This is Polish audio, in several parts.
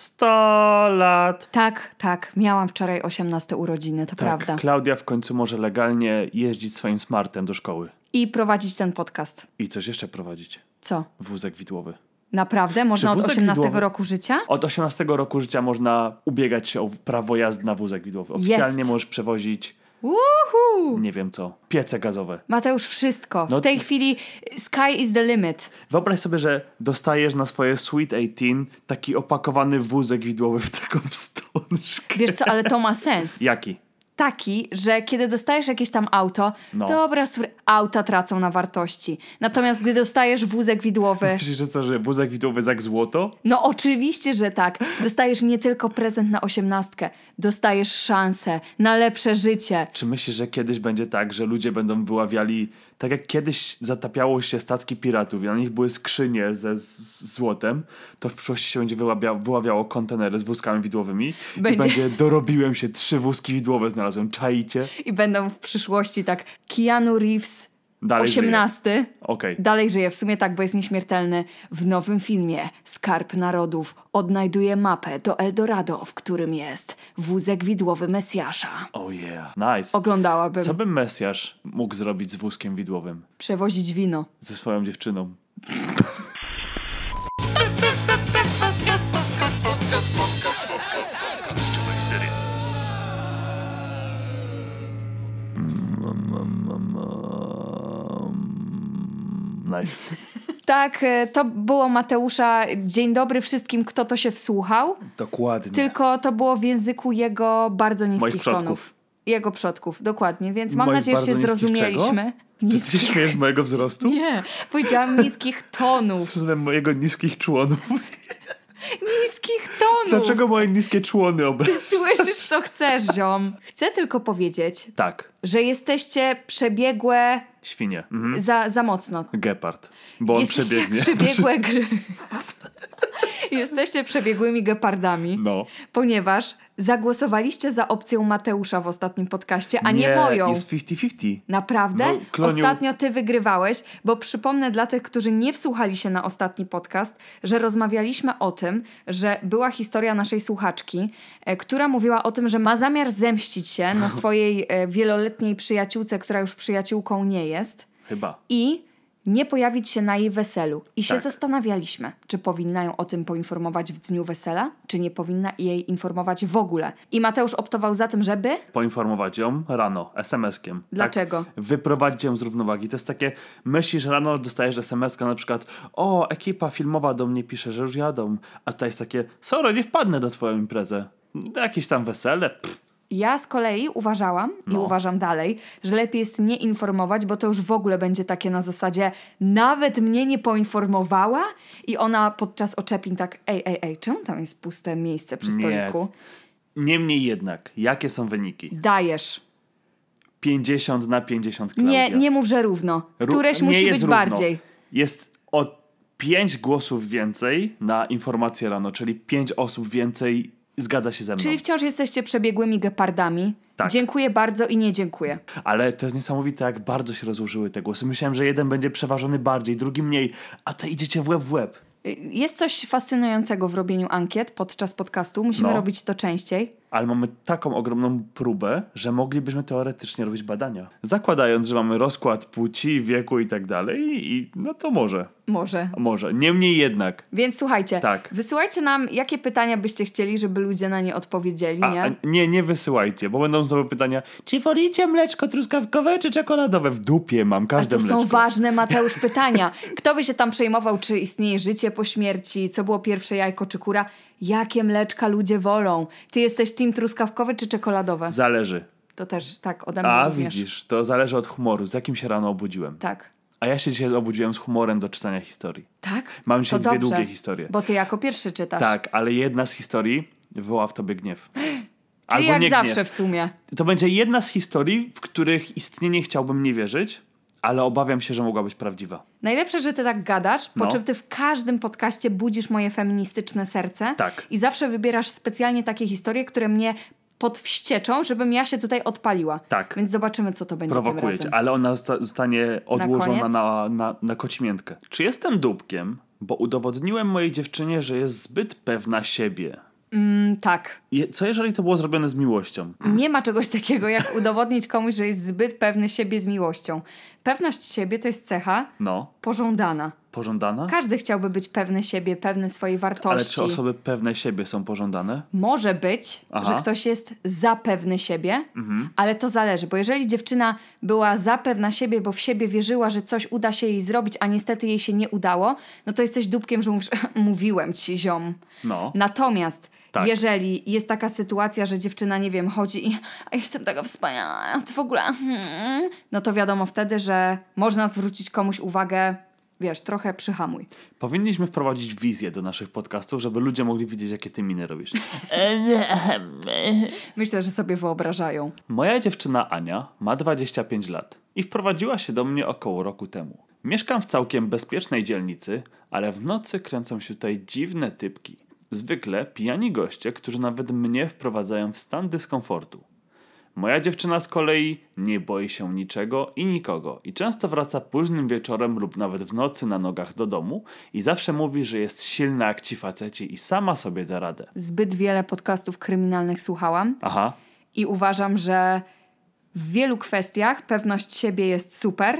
100 lat. Tak, tak, miałam wczoraj 18 urodziny, to Tak, prawda. Klaudia w końcu może legalnie jeździć swoim smartem do szkoły. I prowadzić ten podcast. I coś jeszcze prowadzić. Co? Wózek widłowy. Naprawdę? Można od wózek 18 widłowy- roku życia? Od 18 roku życia można ubiegać się o prawo jazdy na wózek widłowy. Oficjalnie Jest. możesz przewozić, Uhu! nie wiem co, piece gazowe. Mateusz, wszystko. No- W tej chwili sky is the limit. Wyobraź sobie, że dostajesz na swoje Sweet 18 taki opakowany wózek widłowy w taką wstążkę. Wiesz co, ale to ma sens. Jaki? Taki, że kiedy dostajesz jakieś tam auto, No. dobra, auta tracą na wartości. Natomiast gdy dostajesz wózek widłowy, Myślisz, że co, że wózek widłowy jak złoto? no oczywiście, że tak. Dostajesz nie tylko prezent na osiemnastkę, dostajesz szansę na lepsze życie. Czy myślisz, że kiedyś będzie tak, że ludzie będą wyławiali, tak jak kiedyś zatapiało się statki piratów i na nich były skrzynie ze złotem, to w przyszłości się będzie wyławia, wyławiało kontenery z wózkami widłowymi Będzie. i będzie dorobiłem się, trzy wózki widłowe znalazłem, czaicie? I będą w przyszłości tak Keanu Reeves, Dalej żyje. 18, Okej. Dalej żyje, w sumie tak, bo jest nieśmiertelny. W nowym filmie Skarb Narodów odnajduje mapę do Eldorado, w którym jest wózek widłowy Mesjasza. Oh yeah, nice. Oglądałabym. Co by Mesjasz mógł zrobić z wózkiem widłowym? Przewozić wino. Ze swoją dziewczyną? Tak, e, to było Mateusza. Dzień dobry wszystkim, kto to się wsłuchał. Dokładnie. Tylko to było w języku jego bardzo niskich przodków. tonów. Jego przodków, dokładnie. Więc mam Moich nadzieję, że się bardzo niskich zrozumieliśmy. Czy ty się Niskich... śmiejesz z mojego wzrostu? Nie, powiedziałam niskich tonów. Z mojego niskich członów. Niskich tonów. Dlaczego moje niskie człony obraz? Słyszysz, co chcesz, ziom. Chcę tylko powiedzieć, Tak, że jesteście przebiegłe świnie. Mhm. za, za mocno. Gepard. Bo on jesteście przebiegnie. przebiegłe gry. jesteście przebiegłymi gepardami, No. ponieważ zagłosowaliście za opcją Mateusza w ostatnim podcaście, a nie, moją. jest 50-50. Naprawdę? No, Kloniu- Ostatnio ty wygrywałeś, bo przypomnę dla tych, którzy nie wsłuchali się na ostatni podcast, że rozmawialiśmy o tym, że była historia naszej słuchaczki, e, która mówiła o tym, że ma zamiar zemścić się na swojej e, wieloletniej przyjaciółce, która już przyjaciółką nie jest Chyba. i nie pojawić się na jej weselu. I się Tak. zastanawialiśmy, czy powinna ją o tym poinformować w dniu wesela, czy nie powinna jej informować w ogóle. I Mateusz optował za tym, żeby... Poinformować ją rano, SMS-kiem. Dlaczego? Tak? Wyprowadzić ją z równowagi. To jest takie, myślisz rano, dostajesz SMS-ka na przykład, o, ekipa filmowa do mnie pisze, że już jadą. A tutaj jest takie, sorry, nie wpadnę do twoją imprezę. Jakieś tam wesele, pff. Ja z kolei uważałam i No. uważam dalej, że lepiej jest nie informować, bo to już w ogóle będzie takie na zasadzie nawet mnie nie poinformowała i ona podczas oczepin tak ej, ej, ej, czemu tam jest puste miejsce przy stoliku? Niemniej jednak, jakie są wyniki? Dajesz. 50 na 50 Klaudia. Nie, nie mów, że równo. Ró- Któreś musi być równo. bardziej. Jest o 5 głosów więcej na informację rano, czyli 5 osób więcej zgadza się ze mną. Czyli wciąż jesteście przebiegłymi gepardami. Tak. Dziękuję bardzo i nie dziękuję. Ale to jest niesamowite, jak bardzo się rozłożyły te głosy. Myślałem, że jeden będzie przeważony bardziej, drugi mniej, a to idziecie w łeb w łeb. Y, Jest coś fascynującego w robieniu ankiet podczas podcastu. Musimy No. robić to częściej. Ale mamy taką ogromną próbę, że moglibyśmy teoretycznie robić badania. Zakładając, że mamy rozkład płci, wieku i tak dalej, i no to może. Może. Może. Niemniej jednak. Więc słuchajcie, Tak. wysyłajcie nam, jakie pytania byście chcieli, żeby ludzie na nie odpowiedzieli, nie? a, nie, nie wysyłajcie, bo będą znowu pytania, czy wolicie mleczko truskawkowe, czy czekoladowe? W dupie mam każde to mleczko. są ważne, Mateusz, pytania. Kto by się tam przejmował, czy istnieje życie po śmierci, co było pierwsze jajko czy kura? Jakie mleczka ludzie wolą? Ty jesteś team truskawkowy czy czekoladowe? Zależy. To też tak ode mnie A, również. widzisz, to zależy od humoru, z jakim się rano obudziłem. Tak. A ja się dzisiaj obudziłem z humorem do czytania historii. Tak? Mam dzisiaj to dwie dobrze, długie historie. Bo ty jako pierwszy czytasz. Tak, ale jedna z historii wywoła w tobie gniew. Czyli jak nie zawsze gniew. w sumie. To będzie jedna z historii, w których istnienie chciałbym nie wierzyć, ale obawiam się, że mogła być prawdziwa. Najlepsze, że ty tak gadasz, po No. czym ty w każdym podcaście budzisz moje feministyczne serce. Tak. I zawsze wybierasz specjalnie takie historie, które mnie podwścieczą, żebym ja się tutaj odpaliła. Tak. Więc zobaczymy, co to będzie razem. cię, ale ona zosta- zostanie odłożona koniec? na, na, na kocimiętkę. Czy jestem dupkiem, bo udowodniłem mojej dziewczynie, że jest zbyt pewna siebie, Mm, tak. Co jeżeli to było zrobione z miłością? Nie ma czegoś takiego, jak udowodnić komuś, że jest zbyt pewny siebie z miłością. Pewność siebie to jest cecha No, pożądana. pożądana? Każdy chciałby być pewny siebie, pewny swojej Ale wartości. czy osoby pewne siebie są pożądane? Może być, Aha. że ktoś jest zapewny siebie, Mhm. ale to zależy, bo jeżeli dziewczyna była zapewna siebie, bo w siebie wierzyła, że coś uda się jej zrobić, a niestety jej się nie udało, no to jesteś dupkiem, że mówisz, mówiłem ci, ziom. No. Natomiast Tak. jeżeli jest taka sytuacja, że dziewczyna, nie wiem, chodzi i "A jestem taka wspaniała, ty w ogóle, hmm", no to wiadomo wtedy, że można zwrócić komuś uwagę, wiesz, trochę przyhamuj. Powinniśmy wprowadzić wizję do naszych podcastów, żeby ludzie mogli widzieć, jakie ty miny robisz. Myślę, że sobie wyobrażają. Moja dziewczyna Ania ma 25 lat i wprowadziła się do mnie około roku temu. Mieszkam w całkiem bezpiecznej dzielnicy, ale w nocy kręcą się tutaj dziwne typki. Zwykle pijani goście, którzy nawet mnie wprowadzają w stan dyskomfortu. Moja dziewczyna z kolei nie boi się niczego i nikogo i często wraca późnym wieczorem lub nawet w nocy na nogach do domu i zawsze mówi, że jest silna jak ci faceci i sama sobie da radę. Zbyt wiele podcastów kryminalnych słuchałam Aha, i uważam, że w wielu kwestiach pewność siebie jest super,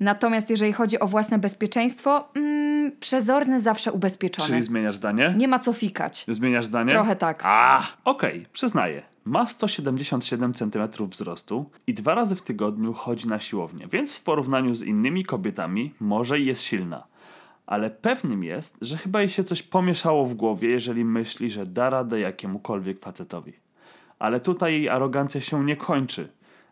natomiast jeżeli chodzi o własne bezpieczeństwo, mm, przezorny zawsze ubezpieczony. czyli zmieniasz zdanie? Nie ma co fikać. Zmieniasz zdanie? Trochę tak. A, okej, przyznaję. Ma 177 cm wzrostu i dwa razy w tygodniu chodzi na siłownię, więc w porównaniu z innymi kobietami może i jest silna. Ale pewnym jest, że chyba jej się coś pomieszało w głowie, jeżeli myśli, że da radę jakiemukolwiek facetowi. Ale tutaj jej arogancja się nie kończy.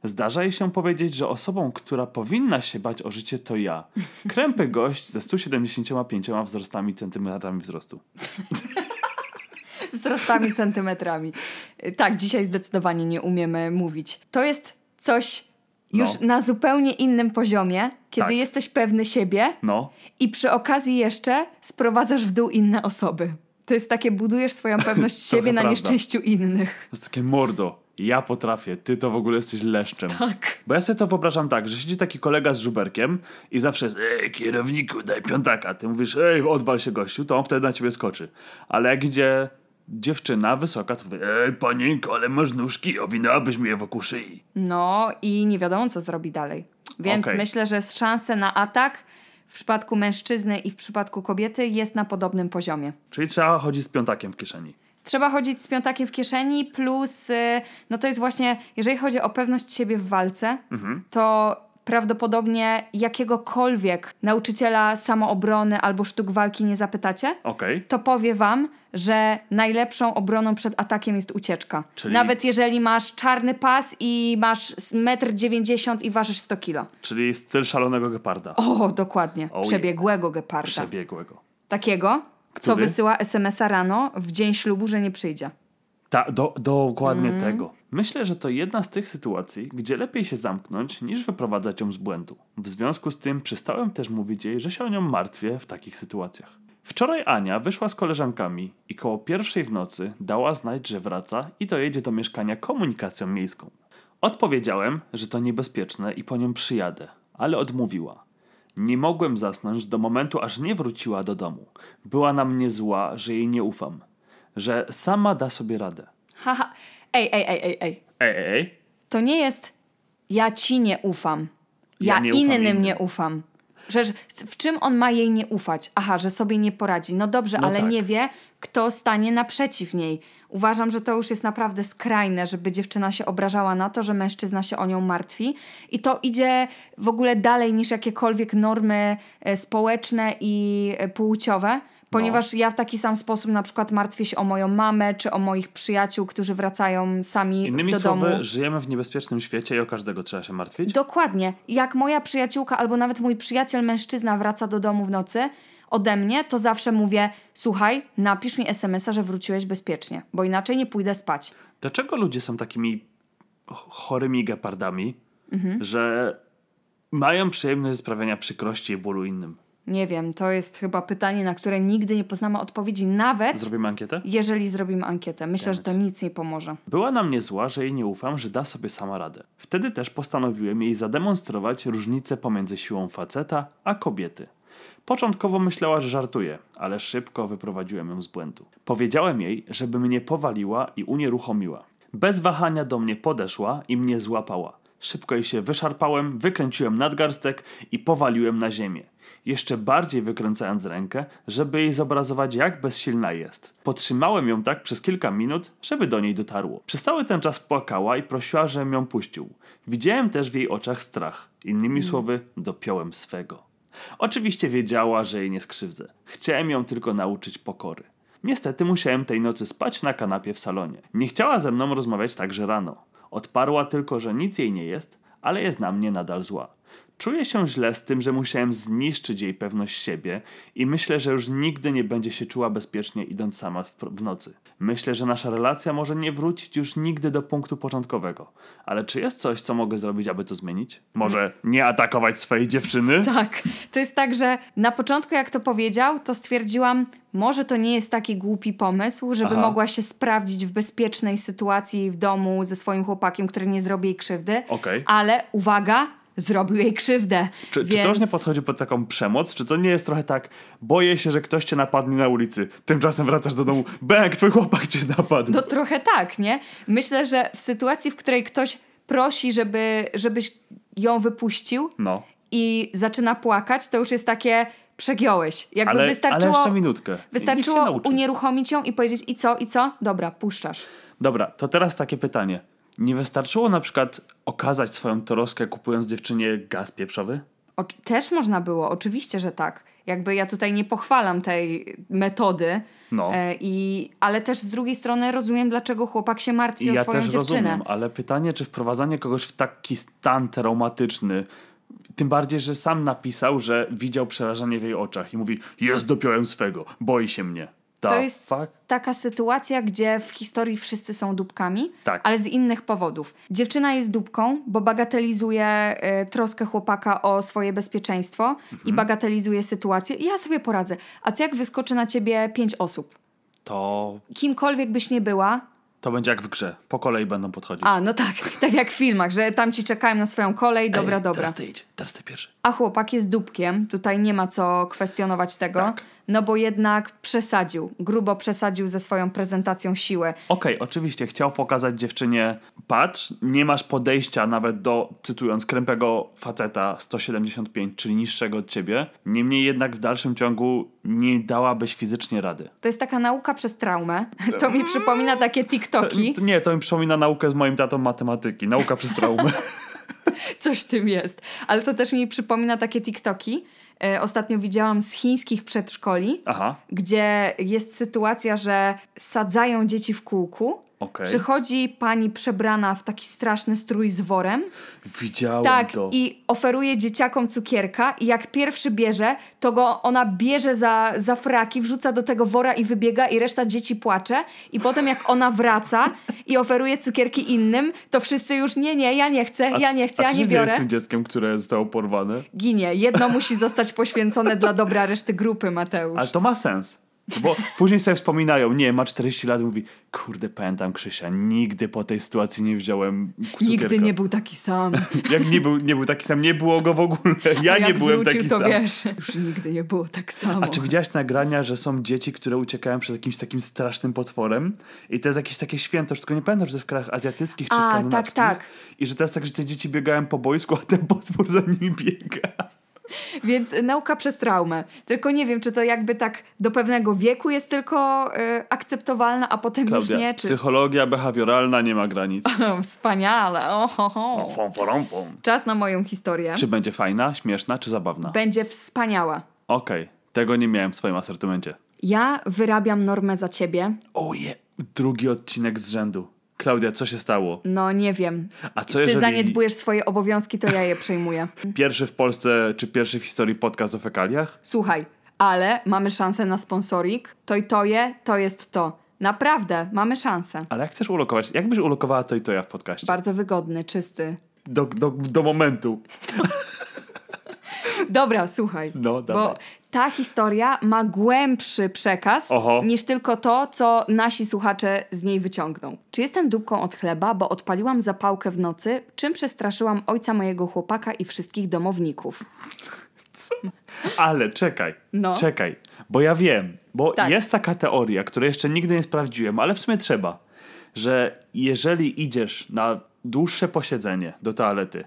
Zdarza jej się powiedzieć, że osobą, która powinna się bać o życie, to ja. Krępy gość ze 175 wzrostami centymetrami wzrostu. wzrostami, centymetrami. Tak, dzisiaj zdecydowanie nie umiemy mówić. To jest coś już No. na zupełnie innym poziomie, kiedy Tak. jesteś pewny siebie No, i przy okazji jeszcze sprowadzasz w dół inne osoby. To jest takie, budujesz swoją pewność siebie na prawda. nieszczęściu innych. To jest takie mordo. Ja potrafię, ty to w ogóle jesteś leszczem. Tak. Bo ja sobie to wyobrażam tak, że siedzi taki kolega z żuberkiem i zawsze jest, ej kierowniku, daj piątaka. Ty mówisz, ej odwal się gościu, to on wtedy na ciebie skoczy. Ale jak idzie dziewczyna wysoka, to mówi, ej panienko, ale masz nóżki, owinęłabyś mi je wokół szyi. No i nie wiadomo, co zrobi dalej. Więc Okej. myślę, że szanse na atak w przypadku mężczyzny i w przypadku kobiety jest na podobnym poziomie. Czyli trzeba chodzić z piątakiem w kieszeni. Trzeba chodzić z piątakiem w kieszeni, plus y, no to jest właśnie, jeżeli chodzi o pewność siebie w walce, to prawdopodobnie jakiegokolwiek nauczyciela samoobrony albo sztuk walki nie zapytacie, Okej. to powie wam, że najlepszą obroną przed atakiem jest ucieczka. Czyli- Nawet jeżeli masz czarny pas i masz s- 1,90 m i ważysz 100 kilo. Czyli styl szalonego geparda. O, dokładnie. Ojej. Przebiegłego geparda. Przebiegłego. Takiego, co Który? wysyła SMS-a rano w dzień ślubu, że nie przyjdzie. Ta, do, dokładnie Mhm. tego. Myślę, że to jedna z tych sytuacji, gdzie lepiej się zamknąć, niż wyprowadzać ją z błędu. W związku z tym przestałem też mówić jej, że się o nią martwię w takich sytuacjach. Wczoraj Ania wyszła z koleżankami i koło pierwszej w nocy dała znać, że wraca i dojedzie do mieszkania komunikacją miejską. Odpowiedziałem, że to niebezpieczne i po nią przyjadę, ale odmówiła. Nie mogłem zasnąć do momentu, aż nie wróciła do domu. Była na mnie zła, że jej nie ufam, że sama da sobie radę. Haha. Ej, ej, ej, ej, ej. Ej, ej. To nie jest ja ci nie ufam. Ja, Ja nie ufam innym, innym. nie ufam. Przecież w czym on ma jej nie ufać? Aha, że sobie nie poradzi. No dobrze, No ale tak. nie wie, kto stanie naprzeciw niej. Uważam, że to już jest naprawdę skrajne, żeby dziewczyna się obrażała na to, że mężczyzna się o nią martwi. I to idzie w ogóle dalej niż jakiekolwiek normy e, społeczne i e, płciowe. Ponieważ ja w taki sam sposób na przykład martwię się o moją mamę, czy o moich przyjaciół, którzy wracają sami Innymi do słowy, domu. żyjemy w niebezpiecznym świecie i o każdego trzeba się martwić. Dokładnie. Jak moja przyjaciółka albo nawet mój przyjaciel mężczyzna wraca do domu w nocy ode mnie, to zawsze mówię: Słuchaj, napisz mi SMS-a, że wróciłeś bezpiecznie, bo inaczej nie pójdę spać. Dlaczego ludzie są takimi ch- chorymi gepardami, Mhm. że mają przyjemność sprawiania przykrości i bólu innym? Nie wiem, to jest chyba pytanie, na które nigdy nie poznamy odpowiedzi, nawet Zrobimy ankietę? jeżeli zrobimy ankietę. Myślę, że to nic nie pomoże. Była na mnie zła, że jej nie ufam, że da sobie sama radę. Wtedy też postanowiłem jej zademonstrować różnicę pomiędzy siłą faceta a kobiety. Początkowo myślała, że żartuje, ale szybko wyprowadziłem ją z błędu. Powiedziałem jej, żeby mnie powaliła i unieruchomiła. Bez wahania do mnie podeszła i mnie złapała. Szybko jej się wyszarpałem, wykręciłem nadgarstek i powaliłem na ziemię. Jeszcze bardziej wykręcając rękę, żeby jej zobrazować, jak bezsilna jest. Potrzymałem ją tak przez kilka minut, żeby do niej dotarło. Przez cały ten czas płakała i prosiła, żebym ją puścił. Widziałem też w jej oczach strach. Innymi słowy, dopiąłem swego. Oczywiście wiedziała, że jej nie skrzywdzę. Chciałem ją tylko nauczyć pokory. Niestety musiałem tej nocy spać na kanapie w salonie. Nie chciała ze mną rozmawiać także rano. Odparła tylko, że nic jej nie jest, ale jest na mnie nadal zła. Czuję się źle z tym, że musiałem zniszczyć jej pewność siebie i myślę, że już nigdy nie będzie się czuła bezpiecznie idąc sama w, w nocy. Myślę, że nasza relacja może nie wrócić już nigdy do punktu początkowego. Ale czy jest coś, co mogę zrobić, aby to zmienić? Może nie atakować swojej dziewczyny? Tak, to jest tak, że na początku jak to powiedział, to stwierdziłam, może to nie jest taki głupi pomysł, żeby Aha. mogła się sprawdzić w bezpiecznej sytuacji w domu ze swoim chłopakiem, który nie zrobi jej krzywdy. Okej. Ale uwaga, zrobił jej krzywdę. Czy, więc... czy to już nie podchodzi pod taką przemoc? Czy to nie jest trochę tak, boję się, że ktoś cię napadnie na ulicy, tymczasem wracasz do domu, bęk, twój chłopak cię napadł. No trochę tak, nie? Myślę, że w sytuacji, w której ktoś prosi, żeby, żebyś ją wypuścił No. i zaczyna płakać, to już jest takie przegiąłeś. Jakby Ale, ale wystarczyło, jeszcze minutkę. Wystarczyło unieruchomić ją i powiedzieć i co, i co? Dobra, puszczasz. Dobra, to teraz takie pytanie. Nie wystarczyło na przykład okazać swoją troskę kupując dziewczynie gaz pieprzowy? O, też można było, oczywiście, że tak. Jakby ja tutaj nie pochwalam tej metody, No. e, i, ale też z drugiej strony rozumiem, dlaczego chłopak się martwi I o ja swoją też dziewczynę. rozumiem, ale pytanie, czy wprowadzanie kogoś w taki stan traumatyczny, tym bardziej, że sam napisał, że widział przerażenie w jej oczach i mówi, jest dopiąłem swego, boi się mnie. To jest fuck? taka sytuacja, gdzie w historii wszyscy są dupkami, Tak. ale z innych powodów. Dziewczyna jest dupką, bo bagatelizuje e, troskę chłopaka o swoje bezpieczeństwo i Mhm. bagatelizuje sytuację. I ja sobie poradzę. A co jak wyskoczy na ciebie pięć osób? To, Kimkolwiek byś nie była, to będzie jak w grze. Po kolei będą podchodzić. a no tak, tak jak w filmach, że tam ci czekają na swoją kolej, dobra, Ej, dobra. Teraz ty idź, teraz ty pierwszy. A chłopak jest dupkiem, tutaj nie ma co kwestionować tego, Tak. no bo jednak przesadził, grubo przesadził ze swoją prezentacją siły. Okej, oczywiście chciał pokazać dziewczynie, patrz, nie masz podejścia nawet do, cytując, krępego faceta 175, czyli niższego od ciebie. Niemniej jednak w dalszym ciągu nie dałabyś fizycznie rady. To jest taka nauka przez traumę. To mi przypomina takie To, TikToki. to nie, to mi przypomina naukę z moim tatą matematyki. Nauka przez traumę. Coś tym jest. Ale to też mi przypomina takie TikToki. E, ostatnio widziałam z chińskich przedszkoli, Aha, gdzie jest sytuacja, że sadzają dzieci w kółku. Okej. Przychodzi pani przebrana w taki straszny strój z worem. Widziałem Tak, to. i oferuje dzieciakom cukierka i jak pierwszy bierze, to go ona bierze za, za fraki, wrzuca do tego wora i wybiega i reszta dzieci płacze i potem jak ona wraca i oferuje cukierki innym, to wszyscy już nie, nie, ja nie chcę, ja nie chcę, A ja nie biorę. tym dzieckiem, które zostało porwane? Ginie. Jedno musi zostać poświęcone dla dobra reszty grupy, Mateusz. Ale to ma sens. Bo później sobie wspominają, nie, ma 40 lat, mówi, kurde, pamiętam Krzysia, nigdy po tej sytuacji nie wziąłem cukierka. Nigdy nie był taki sam. Jak nie był, nie był taki sam, nie było go w ogóle. Ja A nie byłem wrócił, taki to sam. wiesz, już nigdy nie było tak samo. A czy widziałaś nagrania, że są dzieci, które uciekają przed jakimś takim strasznym potworem? I to jest jakieś takie święto, już tylko nie pamiętam, że to jest w krajach azjatyckich czy A, tak, skandynawskich. tak. I że jest tak, że te dzieci biegają po boisku, a ten potwór za nimi biega. Więc nauka przez traumę. Tylko nie wiem, czy to jakby tak do pewnego wieku jest tylko y, akceptowalna, a potem Klaudia, już nie. Czy... psychologia behawioralna nie ma granic. Wspaniale. Ohoho. Czas na moją historię. Czy będzie fajna, śmieszna, czy zabawna? Będzie wspaniała. Okej, tego nie miałem w swoim asortymencie. Ja wyrabiam normę za ciebie. Oje, drugi odcinek z rzędu. Klaudia, co się stało? No nie wiem. A co Ty jeżeli zaniedbujesz swoje obowiązki, to ja je przejmuję. pierwszy w Polsce, czy pierwszy w historii podcast o fekaliach? Słuchaj, ale mamy szansę na sponsorik. To i to je, to jest to. Naprawdę, mamy szansę. Ale jak chcesz ulokować? Jak byś ulokowała to i to ja w podcaście? Bardzo wygodny, czysty. Do, do, do momentu. Dobra, słuchaj. No, dawaj. Bo ta historia ma głębszy przekaz Oho. niż tylko to, co nasi słuchacze z niej wyciągną. Czy jestem dupką od chleba, bo odpaliłam zapałkę w nocy, czym przestraszyłam ojca mojego chłopaka i wszystkich domowników? Ale czekaj, No. czekaj, bo ja wiem, bo Tak. jest taka teoria, której jeszcze nigdy nie sprawdziłem, ale w sumie trzeba, że jeżeli idziesz na dłuższe posiedzenie do toalety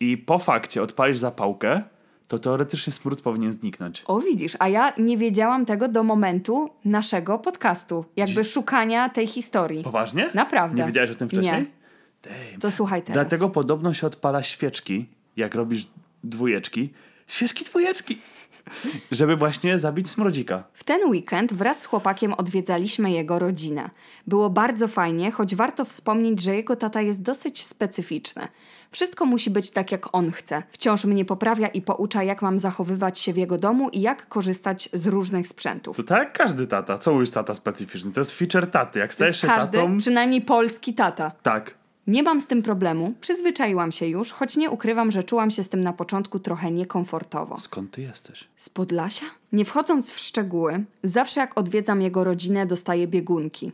i po fakcie odpalisz zapałkę, to teoretycznie smród powinien zniknąć. O, widzisz, a ja nie wiedziałam tego do momentu naszego podcastu, jakby szukania tej historii. Poważnie? Naprawdę. Nie wiedziałeś o tym wcześniej? Nie. Damn. To słuchaj teraz. Dlatego podobno się odpala świeczki, jak robisz dwójeczki. Świeczki dwójeczki! Żeby właśnie zabić smrodzika. W ten weekend wraz z chłopakiem odwiedzaliśmy jego rodzinę. Było bardzo fajnie, choć warto wspomnieć, że jego tata jest dosyć specyficzny. Wszystko musi być tak, jak on chce. Wciąż mnie poprawia i poucza, jak mam zachowywać się w jego domu i jak korzystać z różnych sprzętów. To tak jak każdy tata. Co jest tata specyficzny? To jest feature taty. Jak stajesz się każdy, tatą... przynajmniej polski tata. Tak. Nie mam z tym problemu, przyzwyczaiłam się już, choć nie ukrywam, że czułam się z tym na początku trochę niekomfortowo. Skąd ty jesteś? Z Podlasia? Nie wchodząc w szczegóły, zawsze jak odwiedzam jego rodzinę, dostaję biegunki.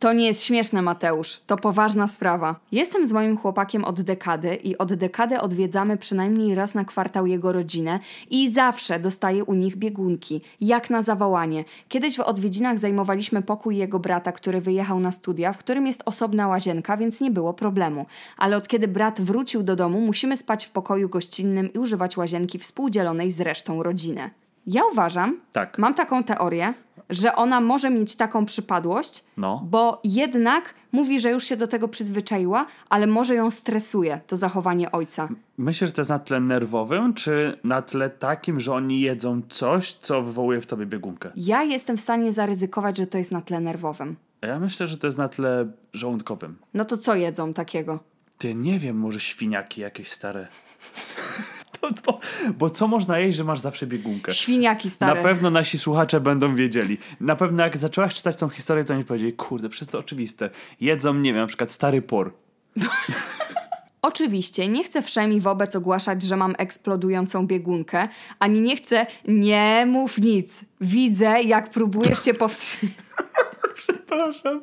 To nie jest śmieszne, Mateusz. To poważna sprawa. Jestem z moim chłopakiem od dekady i od dekady odwiedzamy przynajmniej raz na kwartał jego rodzinę i zawsze dostaję u nich biegunki, jak na zawołanie. Kiedyś w odwiedzinach zajmowaliśmy pokój jego brata, który wyjechał na studia, w którym jest osobna łazienka, więc nie było problemu. Ale od kiedy brat wrócił do domu, musimy spać w pokoju gościnnym i używać łazienki współdzielonej z resztą rodziny. Ja uważam, Tak. mam taką teorię, że ona może mieć taką przypadłość, No. bo jednak mówi, że już się do tego przyzwyczaiła, ale może ją stresuje to zachowanie ojca. Myślisz, że to jest na tle nerwowym, czy na tle takim, że oni jedzą coś, co wywołuje w tobie biegunkę? Ja jestem w stanie zaryzykować, że to jest na tle nerwowym. A ja myślę, że to jest na tle żołądkowym. No to co jedzą takiego? Ty, nie wiem, może świniaki jakieś stare. bo, bo co można jeść, że masz zawsze biegunkę? Świniaki stare. Na pewno nasi słuchacze będą wiedzieli. Na pewno jak zaczęłaś czytać tą historię, to oni powiedzieli, kurde, przecież to oczywiste. Jedzą, nie wiem, na przykład stary por. Oczywiście nie chcę wszemi wobec ogłaszać, że mam eksplodującą biegunkę, ani nie chcę, nie mów nic. Widzę, jak próbujesz się powstrzymać. Przepraszam.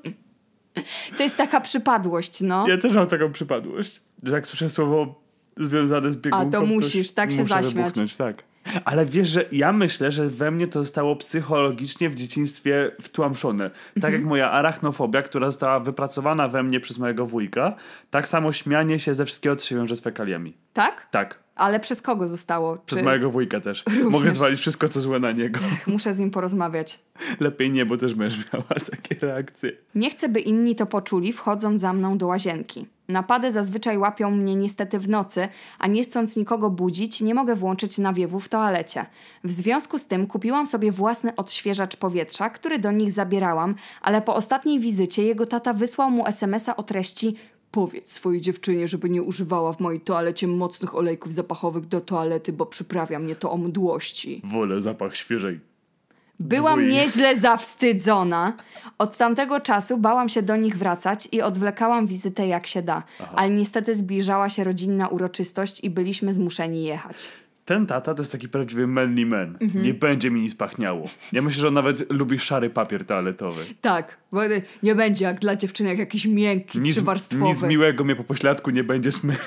To jest taka przypadłość, no. Ja też mam taką przypadłość, że jak słyszę słowo związane z biegunką, to musisz tak się zaśmiać. wybuchnąć, tak. Ale wiesz, że ja myślę, że we mnie to zostało psychologicznie w dzieciństwie wtłamszone. Tak Mhm. jak moja arachnofobia, która została wypracowana we mnie przez mojego wujka, tak samo śmianie się ze wszystkiego, co się wiąże z fekaliami. Tak? Tak, Ale przez kogo zostało? przez Czy mojego wujka też. Mogę zwalić wszystko, co złe na niego. muszę z nim porozmawiać? Lepiej nie, bo też męż miała takie reakcje. Nie chcę, by inni to poczuli, wchodząc za mną do łazienki. Napady zazwyczaj łapią mnie niestety w nocy, a nie chcąc nikogo budzić, nie mogę włączyć nawiewu w toalecie. W związku z tym kupiłam sobie własny odświeżacz powietrza, który do nich zabierałam, ale po ostatniej wizycie jego tata wysłał mu SMS-a o treści Powiedz swojej dziewczynie, żeby nie używała w mojej toalecie mocnych olejków zapachowych do toalety, bo przyprawia mnie to o mdłości. Wolę zapach świeżej. Byłam Dwój. nieźle zawstydzona. Od tamtego czasu bałam się do nich wracać i odwlekałam wizytę jak się da. Ale niestety zbliżała się rodzinna uroczystość i byliśmy zmuszeni jechać. Ten tata to jest taki prawdziwy manly man. Mhm. Nie będzie mi nic pachniało. Ja myślę, że on nawet lubi szary papier toaletowy. Tak, bo nie będzie jak dla dziewczynek jakiś miękki, Nic, nic miłego mnie po pośladku nie będzie smyrać.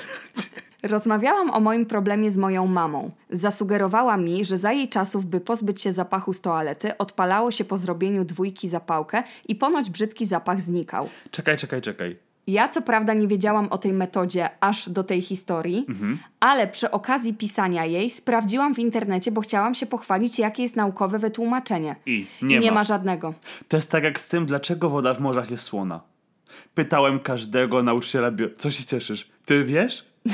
Rozmawiałam o moim problemie z moją mamą. Zasugerowała mi, że za jej czasów, by pozbyć się zapachu z toalety, odpalało się po zrobieniu dwójki zapałkę i ponoć brzydki zapach znikał. Czekaj, czekaj, czekaj. Ja co prawda nie wiedziałam o tej metodzie aż do tej historii, Mhm. ale przy okazji pisania jej sprawdziłam w internecie, bo chciałam się pochwalić, jakie jest naukowe wytłumaczenie. I I nie, nie ma. ma żadnego. To jest tak jak z tym, dlaczego woda w morzach jest słona. Pytałem każdego nauczyciela bio... Co się cieszysz? Ty wiesz?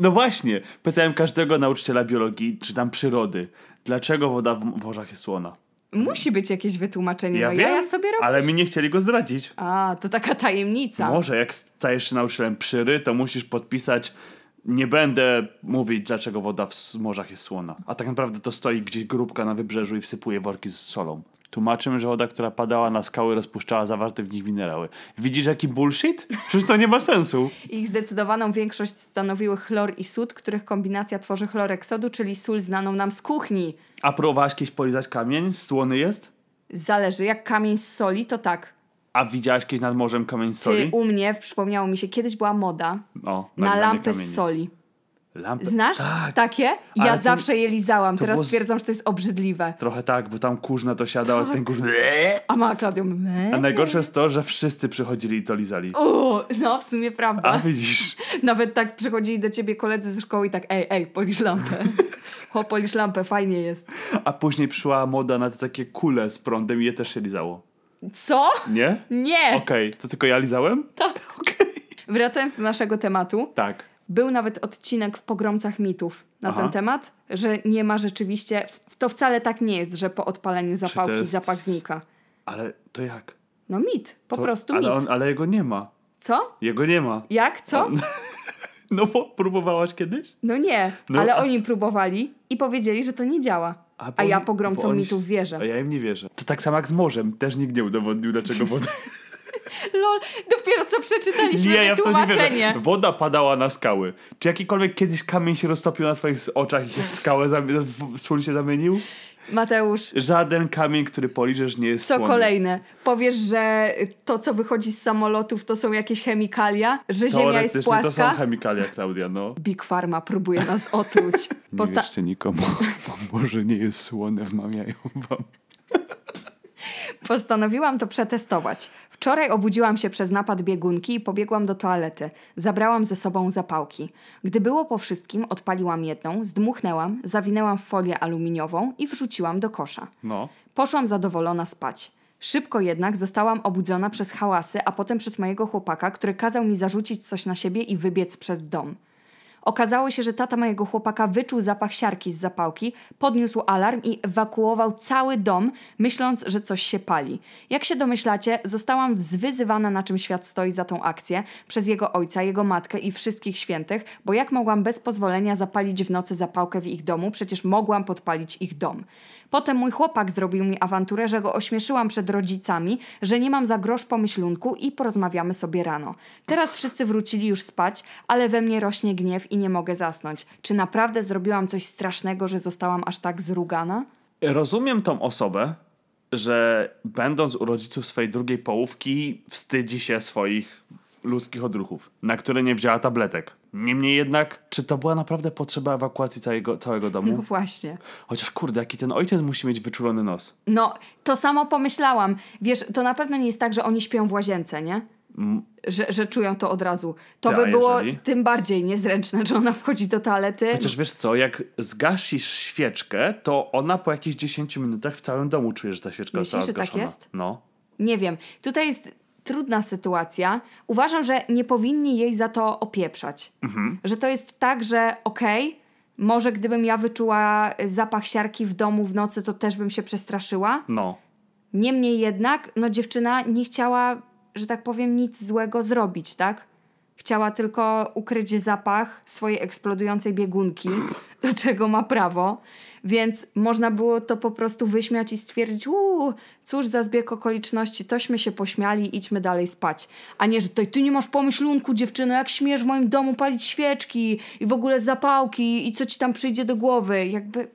No właśnie, pytałem każdego nauczyciela biologii, czy tam przyrody, dlaczego woda w morzach jest słona. Musi być jakieś wytłumaczenie. Ja no wiem, sobie robię. ale mi nie chcieli go zdradzić. A, to taka tajemnica. Może jak stajesz się nauczycielem przyry, to musisz podpisać nie będę mówić, dlaczego woda w morzach jest słona. A tak naprawdę to stoi gdzieś grupka na wybrzeżu i wsypuje worki z solą. Tłumaczymy, że woda, która padała na skały, rozpuszczała zawarte w nich minerały. Widzisz jaki bullshit? Przecież to nie ma sensu. Ich zdecydowaną większość stanowiły chlor i sód, których kombinacja tworzy chlorek sodu, czyli sól znaną nam z kuchni. A próbowałaś kiedyś polizać kamień? Słony jest? Zależy, jak kamień z soli, to tak. A widziałaś kiedyś nad morzem kamień z Ty, soli? u mnie, przypomniało mi się, kiedyś była moda O, na kamieni. z soli. Lampę. Znasz Tak. takie? Ja to- zawsze je lizałam. Teraz było że to jest obrzydliwe. Trochę tak, bo tam kurz na to siadał, a ten kurz... A mama Klaudia mówi, A najgorsze jest to, że wszyscy przychodzili i to lizali. O, no w sumie prawda. A widzisz, Nawet tak przychodzili do ciebie koledzy ze szkoły i tak, ej, ej, polisz lampę. Ho, polisz lampę, fajnie jest. a później przyszła moda na te takie kule z prądem i je też się lizało. Co? Nie? Nie! Okej, to tylko ja lizałem? Tak. Okej. Wracając do naszego tematu, Tak. Był nawet odcinek w Pogromcach mitów na Aha. ten temat, że nie ma rzeczywiście, to wcale tak nie jest, że po odpaleniu zapałki jest- zapach znika. Ale to jak? No mit, po To, prostu ale, mit. on, ale jego nie ma. Co? Jego nie ma. Jak? Co? On- No bo próbowałaś kiedyś? No nie, No, ale a- oni próbowali i powiedzieli, że to nie działa. A, bo ja pogromcom oni- mitów wierzę. A ja im nie wierzę. To tak samo jak z morzem. Też nikt nie udowodnił, dlaczego woda... Lol, dopiero co przeczytaliśmy nie, ja nie wytłumaczenie. wierzę. Woda padała na skały. Czy jakikolwiek kiedyś kamień się roztopił na twoich oczach i się w skałę w sól się zamienił? Mateusz, Żaden kamień, który poliżesz nie jest co słony. kolejne? Powiesz, że to, co wychodzi z samolotów, to są jakieś chemikalia? Że Ziemia jest Teoretycznie to są płaska? chemikalia, Klaudia, no. Big Pharma próbuje nas otruć. Nie Posta- wierzcie nikomu, bo może nie jest słone, wmawiają wam. Postanowiłam to przetestować. Wczoraj obudziłam się przez napad biegunki i pobiegłam do toalety. Zabrałam ze sobą zapałki. Gdy było po wszystkim, odpaliłam jedną, zdmuchnęłam, zawinęłam w folię aluminiową i wrzuciłam do kosza. No. Poszłam zadowolona spać. Szybko jednak zostałam obudzona przez hałasy, a potem przez mojego chłopaka, który kazał mi zarzucić coś na siebie i wybiec przez dom. Okazało się, że tata mojego chłopaka wyczuł zapach siarki z zapałki, podniósł alarm i ewakuował cały dom, myśląc, że coś się pali. Jak się domyślacie, zostałam zwyzywana, na czym świat stoi za tą akcję, przez jego ojca, jego matkę i wszystkich świętych, bo jak mogłam bez pozwolenia zapalić w nocy zapałkę w ich domu, przecież mogłam podpalić ich dom. Potem mój chłopak zrobił mi awanturę, że go ośmieszyłam przed rodzicami, że nie mam za grosz pomyślunku i porozmawiamy sobie rano. Teraz wszyscy wrócili już spać, ale we mnie rośnie gniew i nie mogę zasnąć. Czy naprawdę zrobiłam coś strasznego, że zostałam aż tak zrugana? Rozumiem tą osobę, że będąc u rodziców swojej drugiej połówki wstydzi się swoich ludzkich odruchów, na które nie wzięła tabletek. Niemniej jednak, czy to była naprawdę potrzeba ewakuacji całego, całego domu? No właśnie. Chociaż kurde, jaki ten ojciec musi mieć wyczulony nos. No, to samo pomyślałam. Wiesz, to na pewno nie jest tak, że oni śpią w łazience, nie? Że, że czują to od razu. To by było jeżeli? tym bardziej niezręczne, że ona wchodzi do toalety. Chociaż wiesz co, jak zgasisz świeczkę, to ona po jakichś 10 minutach w całym domu czuje, że ta świeczka Myślisz, została że tak zgaszona. jest? No. Nie wiem. Tutaj jest trudna sytuacja. Uważam, że nie powinni jej za to opieprzać. Że to jest tak, że okej, może gdybym ja wyczuła zapach siarki w domu w nocy, to też bym się przestraszyła. No. Niemniej jednak, no dziewczyna nie chciała, że tak powiem, nic złego zrobić, tak? Chciała tylko ukryć zapach swojej eksplodującej biegunki, do czego ma prawo. Więc można było to po prostu wyśmiać i stwierdzić, uuu, cóż za zbieg okoliczności, tośmy się pośmiali, idźmy dalej spać. A nie, że tutaj ty nie masz pomyślunku, dziewczyno, jak śmiesz w moim domu palić świeczki i w ogóle zapałki i co ci tam przyjdzie do głowy. Jakby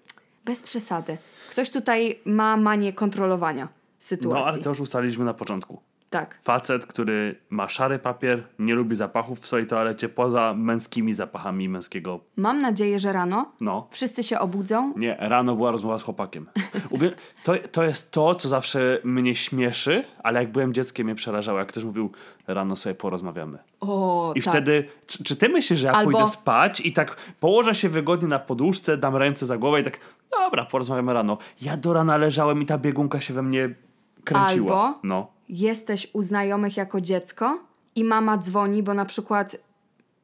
bez przesady. Ktoś tutaj ma manię kontrolowania sytuacji. No, ale to już ustaliliśmy na początku. Tak. Facet, który ma szary papier, nie lubi zapachów w swojej toalecie poza męskimi zapachami męskiego. Mam nadzieję, że rano No. wszyscy się obudzą. Nie, rano była rozmowa z chłopakiem. Uwiel- to, to jest to, co zawsze mnie śmieszy, ale jak byłem dzieckiem mnie przerażało, jak ktoś mówił, rano sobie porozmawiamy. O, I tak. wtedy, czy, czy ty myślisz, że ja Albo- pójdę spać i tak położę się wygodnie na poduszce, dam ręce za głowę i tak, dobra, porozmawiamy rano. Ja do rana leżałem i ta biegunka się we mnie kręciła. Albo- No. Jesteś u znajomych jako dziecko i mama dzwoni, bo na przykład,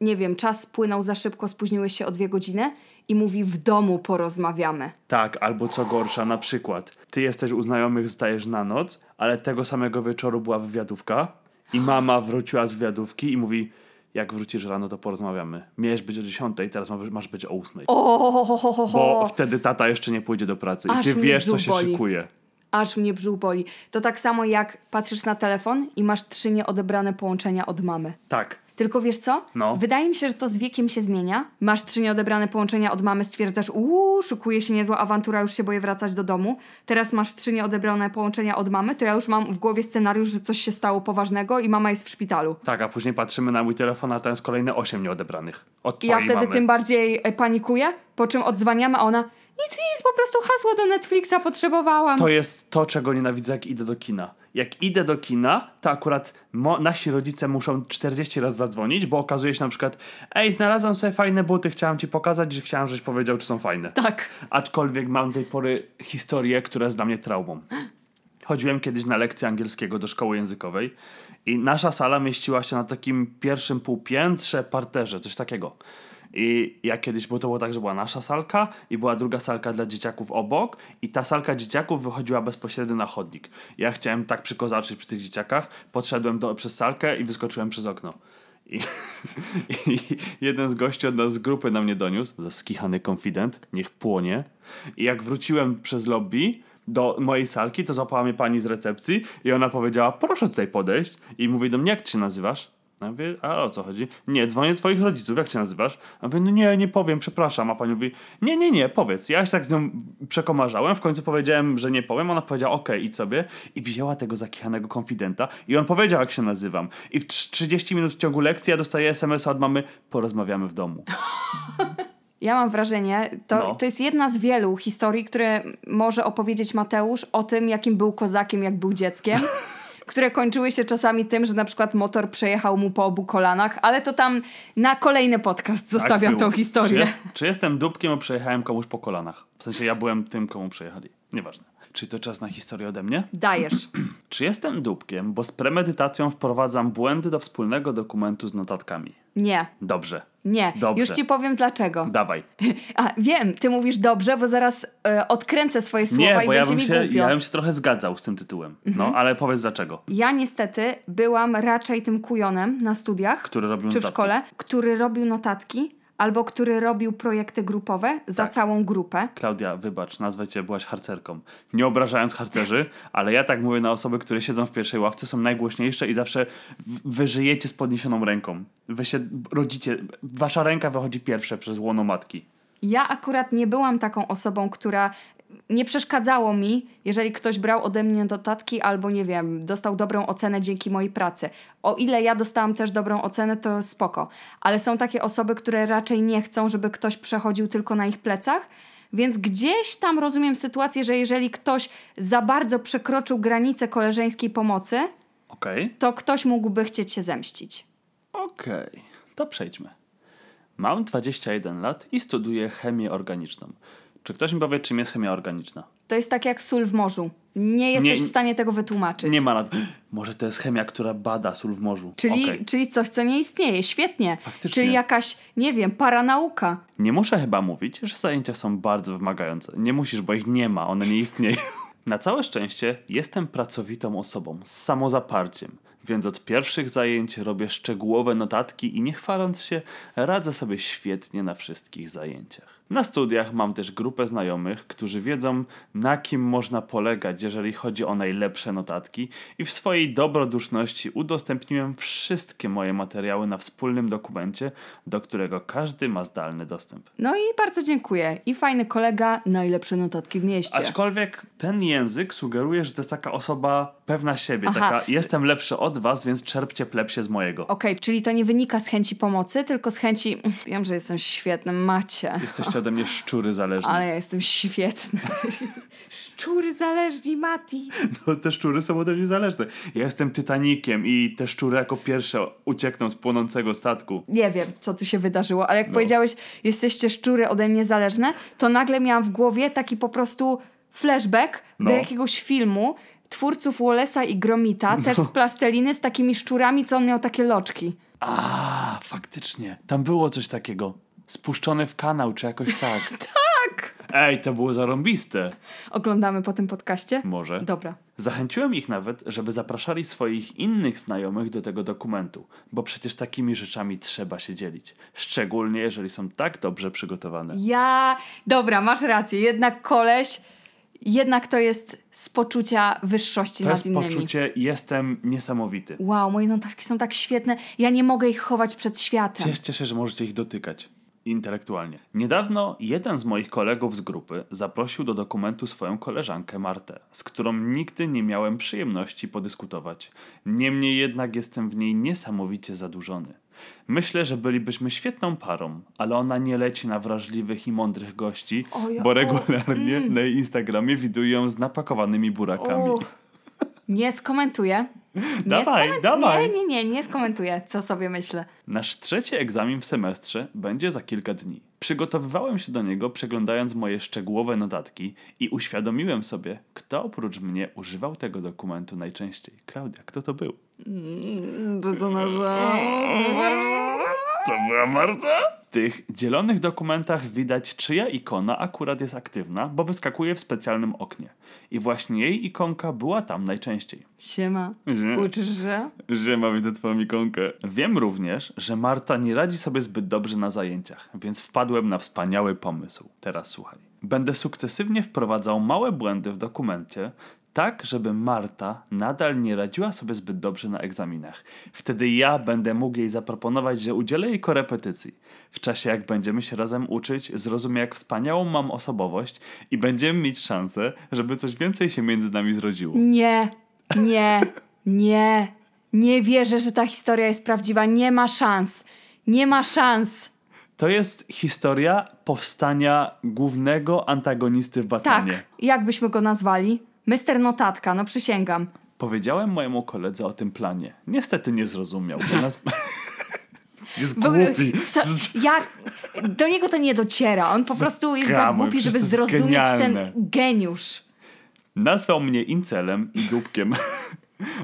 nie wiem, czas spłynął za szybko, spóźniłeś się o dwie godziny i mówi w domu porozmawiamy. Tak, albo co gorsza, na przykład, ty jesteś u znajomych, zdajesz na noc, ale tego samego wieczoru była wywiadówka i mama wróciła z wywiadówki i mówi, jak wrócisz rano, to porozmawiamy. Miałeś być o 10, teraz masz, być o 8. O, ho, ho, ho, ho, Bo wtedy tata jeszcze nie pójdzie do pracy i ty wiesz, co się boli. szykuje. Aż mnie brzuch boli. To tak samo jak patrzysz na telefon i masz trzy nieodebrane połączenia od mamy. Tak. Tylko wiesz co? No. Wydaje mi się, że to z wiekiem się zmienia. Masz trzy nieodebrane połączenia od mamy, stwierdzasz, uuu, szykuje się niezła awantura, już się boję wracać do domu. Teraz masz trzy nieodebrane połączenia od mamy, to ja już mam w głowie scenariusz, że coś się stało poważnego i mama jest w szpitalu. Tak, a później patrzymy na mój telefon, a ten jest kolejne 8 nieodebranych. Od I ja wtedy mamy. tym bardziej e, panikuję, po czym odzwaniamy, a ona, nic, nic, po prostu hasło do Netflixa potrzebowałam. To jest to, czego nienawidzę, jak idę do kina. Jak idę do kina, to akurat mo- nasi rodzice muszą 40 razy zadzwonić, bo okazuje się na przykład, ej, znalazłam sobie fajne buty, chciałam ci pokazać, że chciałam, żebyś powiedział, czy są fajne. Tak. Aczkolwiek mam do tej pory historię, która jest dla mnie traumą. Chodziłem kiedyś na lekcję angielskiego do szkoły językowej i nasza sala mieściła się na takim pierwszym półpiętrze, parterze, coś takiego. I ja kiedyś, bo to było tak, że była nasza salka i była druga salka dla dzieciaków obok i ta salka dzieciaków wychodziła bezpośrednio na chodnik. Ja chciałem tak przykozaczyć przy tych dzieciakach, podszedłem do, przez salkę i wyskoczyłem przez okno. I, I jeden z gości od nas z grupy na mnie doniósł, zaskichany konfident, niech płonie. I jak wróciłem przez lobby do mojej salki, to złapała mnie pani z recepcji i ona powiedziała, proszę tutaj podejść. I mówi do mnie, jak ty się nazywasz? A ja mówię, a o co chodzi? Nie, dzwonię do twoich rodziców, jak się nazywasz? A mówię, no nie, nie powiem, przepraszam. A pani mówi, nie, nie, nie, powiedz. Ja się tak z nią przekomarzałem, w końcu powiedziałem, że nie powiem. Ona powiedziała, okej, idź sobie. I wzięła tego zakichanego konfidenta i on powiedział, jak się nazywam. I w trz- 30 minut w ciągu lekcji ja dostaję SMS-a od mamy, porozmawiamy w domu. Ja mam wrażenie, to, No. to jest jedna z wielu historii, które może opowiedzieć Mateusz o tym, jakim był kozakiem, jak był dzieckiem. które kończyły się czasami tym, że na przykład motor przejechał mu po obu kolanach, ale to tam na kolejny podcast zostawiam Tak tą historię. Czy, jest, czy jestem dupkiem, a przejechałem komuś po kolanach? W sensie ja byłem tym, komu przejechali. Nieważne. Czy to czas na historię ode mnie? Dajesz. Czy jestem dupkiem, bo z premedytacją wprowadzam błędy do wspólnego dokumentu z notatkami? Nie, Dobrze. Nie. Dobrze. Już ci powiem dlaczego. Dawaj. A wiem, ty mówisz dobrze, bo zaraz e, odkręcę swoje słowa Nie, i bo ja będzie mi się, głupio. Mhm. ja bym się trochę zgadzał z tym tytułem. No, ale powiedz dlaczego. Ja niestety byłam raczej tym kujonem na studiach, Który robił czy w notatki. szkole, który robił notatki albo który robił projekty grupowe za Tak. całą grupę. Klaudia, wybacz, nazwę cię, byłaś harcerką. Nie obrażając harcerzy, ale ja tak mówię na osoby, które siedzą w pierwszej ławce, są najgłośniejsze i zawsze w- wy żyjecie z podniesioną ręką. Wy się rodzicie, wasza ręka wychodzi pierwsze przez łono matki. Ja akurat nie byłam taką osobą, która nie przeszkadzało mi, jeżeli ktoś brał ode mnie notatki albo nie wiem, dostał dobrą ocenę dzięki mojej pracy. O ile ja dostałam też dobrą ocenę, to spoko. Ale są takie osoby, które raczej nie chcą, żeby ktoś przechodził tylko na ich plecach. Więc gdzieś tam rozumiem sytuację, że jeżeli ktoś za bardzo przekroczył granicę koleżeńskiej pomocy, Okej? to ktoś mógłby chcieć się zemścić. Okej, to przejdźmy. Mam 21 lat i studiuję chemię organiczną. Czy ktoś mi powie, czym jest chemia organiczna? To jest tak jak sól w morzu. Nie jesteś Nie- w stanie tego wytłumaczyć. Nie ma nad... Może to jest chemia, która bada sól w morzu. Czyli, Okej. czyli coś, co nie istnieje. Świetnie. Faktycznie. Czyli jakaś, nie wiem, paranauka. Nie muszę chyba mówić, że zajęcia są bardzo wymagające. Nie musisz, bo ich nie ma, one nie istnieją. Na całe szczęście jestem pracowitą osobą z samozaparciem, więc od pierwszych zajęć robię szczegółowe notatki i nie chwaląc się, radzę sobie świetnie na wszystkich zajęciach. Na studiach mam też grupę znajomych, którzy wiedzą, na kim można polegać, jeżeli chodzi o najlepsze notatki, i w swojej dobroduszności udostępniłem wszystkie moje materiały na wspólnym dokumencie, do którego każdy ma zdalny dostęp. No i bardzo dziękuję. I fajny kolega, najlepsze notatki w mieście. Aczkolwiek ten język sugeruje, że to jest taka osoba pewna siebie, Aha. taka jestem lepszy od was, więc czerpcie plepsie z mojego. Okej, czyli to nie wynika z chęci pomocy, tylko z chęci. "Mm, Wiem, że jestem świetny, macie. Jesteście ode mnie szczury zależni. Ale ja jestem świetny. Szczury zależni, Mati. No, te szczury są ode mnie zależne. Ja jestem Titanikiem i te szczury jako pierwsze uciekną z płonącego statku. Nie wiem, co tu się wydarzyło, ale jak No. powiedziałeś, jesteście szczury ode mnie zależne, to nagle miałam w głowie taki po prostu flashback No. do jakiegoś filmu twórców Wallace'a i Gromita, też No. z plasteliny, z takimi szczurami, co on miał takie loczki. A, faktycznie. Tam było coś takiego. Spuszczony w kanał, czy jakoś tak. Tak! Ej, to było zarąbiste. Oglądamy po tym podcaście? Może. Dobra. Zachęciłem ich nawet, żeby zapraszali swoich innych znajomych do tego dokumentu, bo przecież takimi rzeczami trzeba się dzielić. Szczególnie jeżeli są tak dobrze przygotowane. Ja... Dobra, masz rację, jednak koleś jednak to jest z poczucia wyższości To nad jest innymi. poczucie, jestem niesamowity. Wow, moje notatki są tak świetne. Ja nie mogę ich chować przed światem. Cieszcie się, że możecie ich dotykać intelektualnie. Niedawno jeden z moich kolegów z grupy zaprosił do dokumentu swoją koleżankę Martę, z którą nigdy nie miałem przyjemności podyskutować. Niemniej jednak jestem w niej niesamowicie zadłużony. Myślę, że bylibyśmy świetną parą, ale ona nie leci na wrażliwych i mądrych gości, bo o, regularnie na jej Instagramie widuję ją z napakowanymi burakami. Uch, nie skomentuję. Nie Dawaj, dawaj. Nie, nie, nie, nie skomentuję, co sobie myślę. Nasz trzeci egzamin w semestrze będzie za kilka dni. Przygotowywałem się do niego przeglądając moje szczegółowe notatki i uświadomiłem sobie, kto oprócz mnie używał tego dokumentu najczęściej. Klaudia, kto to był? Czy to nasza... To była Marta? W tych dzielonych dokumentach widać, czyja ikona akurat jest aktywna, bo wyskakuje w specjalnym oknie. I właśnie jej ikonka była tam najczęściej. Siema. Że- Uczysz się? Że ma widzę twoją ikonkę. Wiem również, że Marta nie radzi sobie zbyt dobrze na zajęciach, więc wpadłem na wspaniały pomysł. Teraz słuchaj. Będę sukcesywnie wprowadzał małe błędy w dokumencie, tak żeby Marta nadal nie radziła sobie zbyt dobrze na egzaminach. Wtedy ja będę mógł jej zaproponować, że udzielę jej korepetycji. W czasie jak będziemy się razem uczyć, zrozumie jak wspaniałą mam osobowość i będziemy mieć szansę, żeby coś więcej się między nami zrodziło. Nie, nie, nie. Nie wierzę, że ta historia jest prawdziwa. Nie ma szans. Nie ma szans. To jest historia powstania głównego antagonisty w Tak, Batmanie. jak byśmy go nazwali? Mister Notatka, no przysięgam. Powiedziałem mojemu koledze o tym planie. Niestety nie zrozumiał. Nas... jest głupi. co, jak, do niego to nie dociera. On po prostu jest za głupi, żeby zrozumieć genialne. ten geniusz. Nazwał mnie incelem i dupkiem.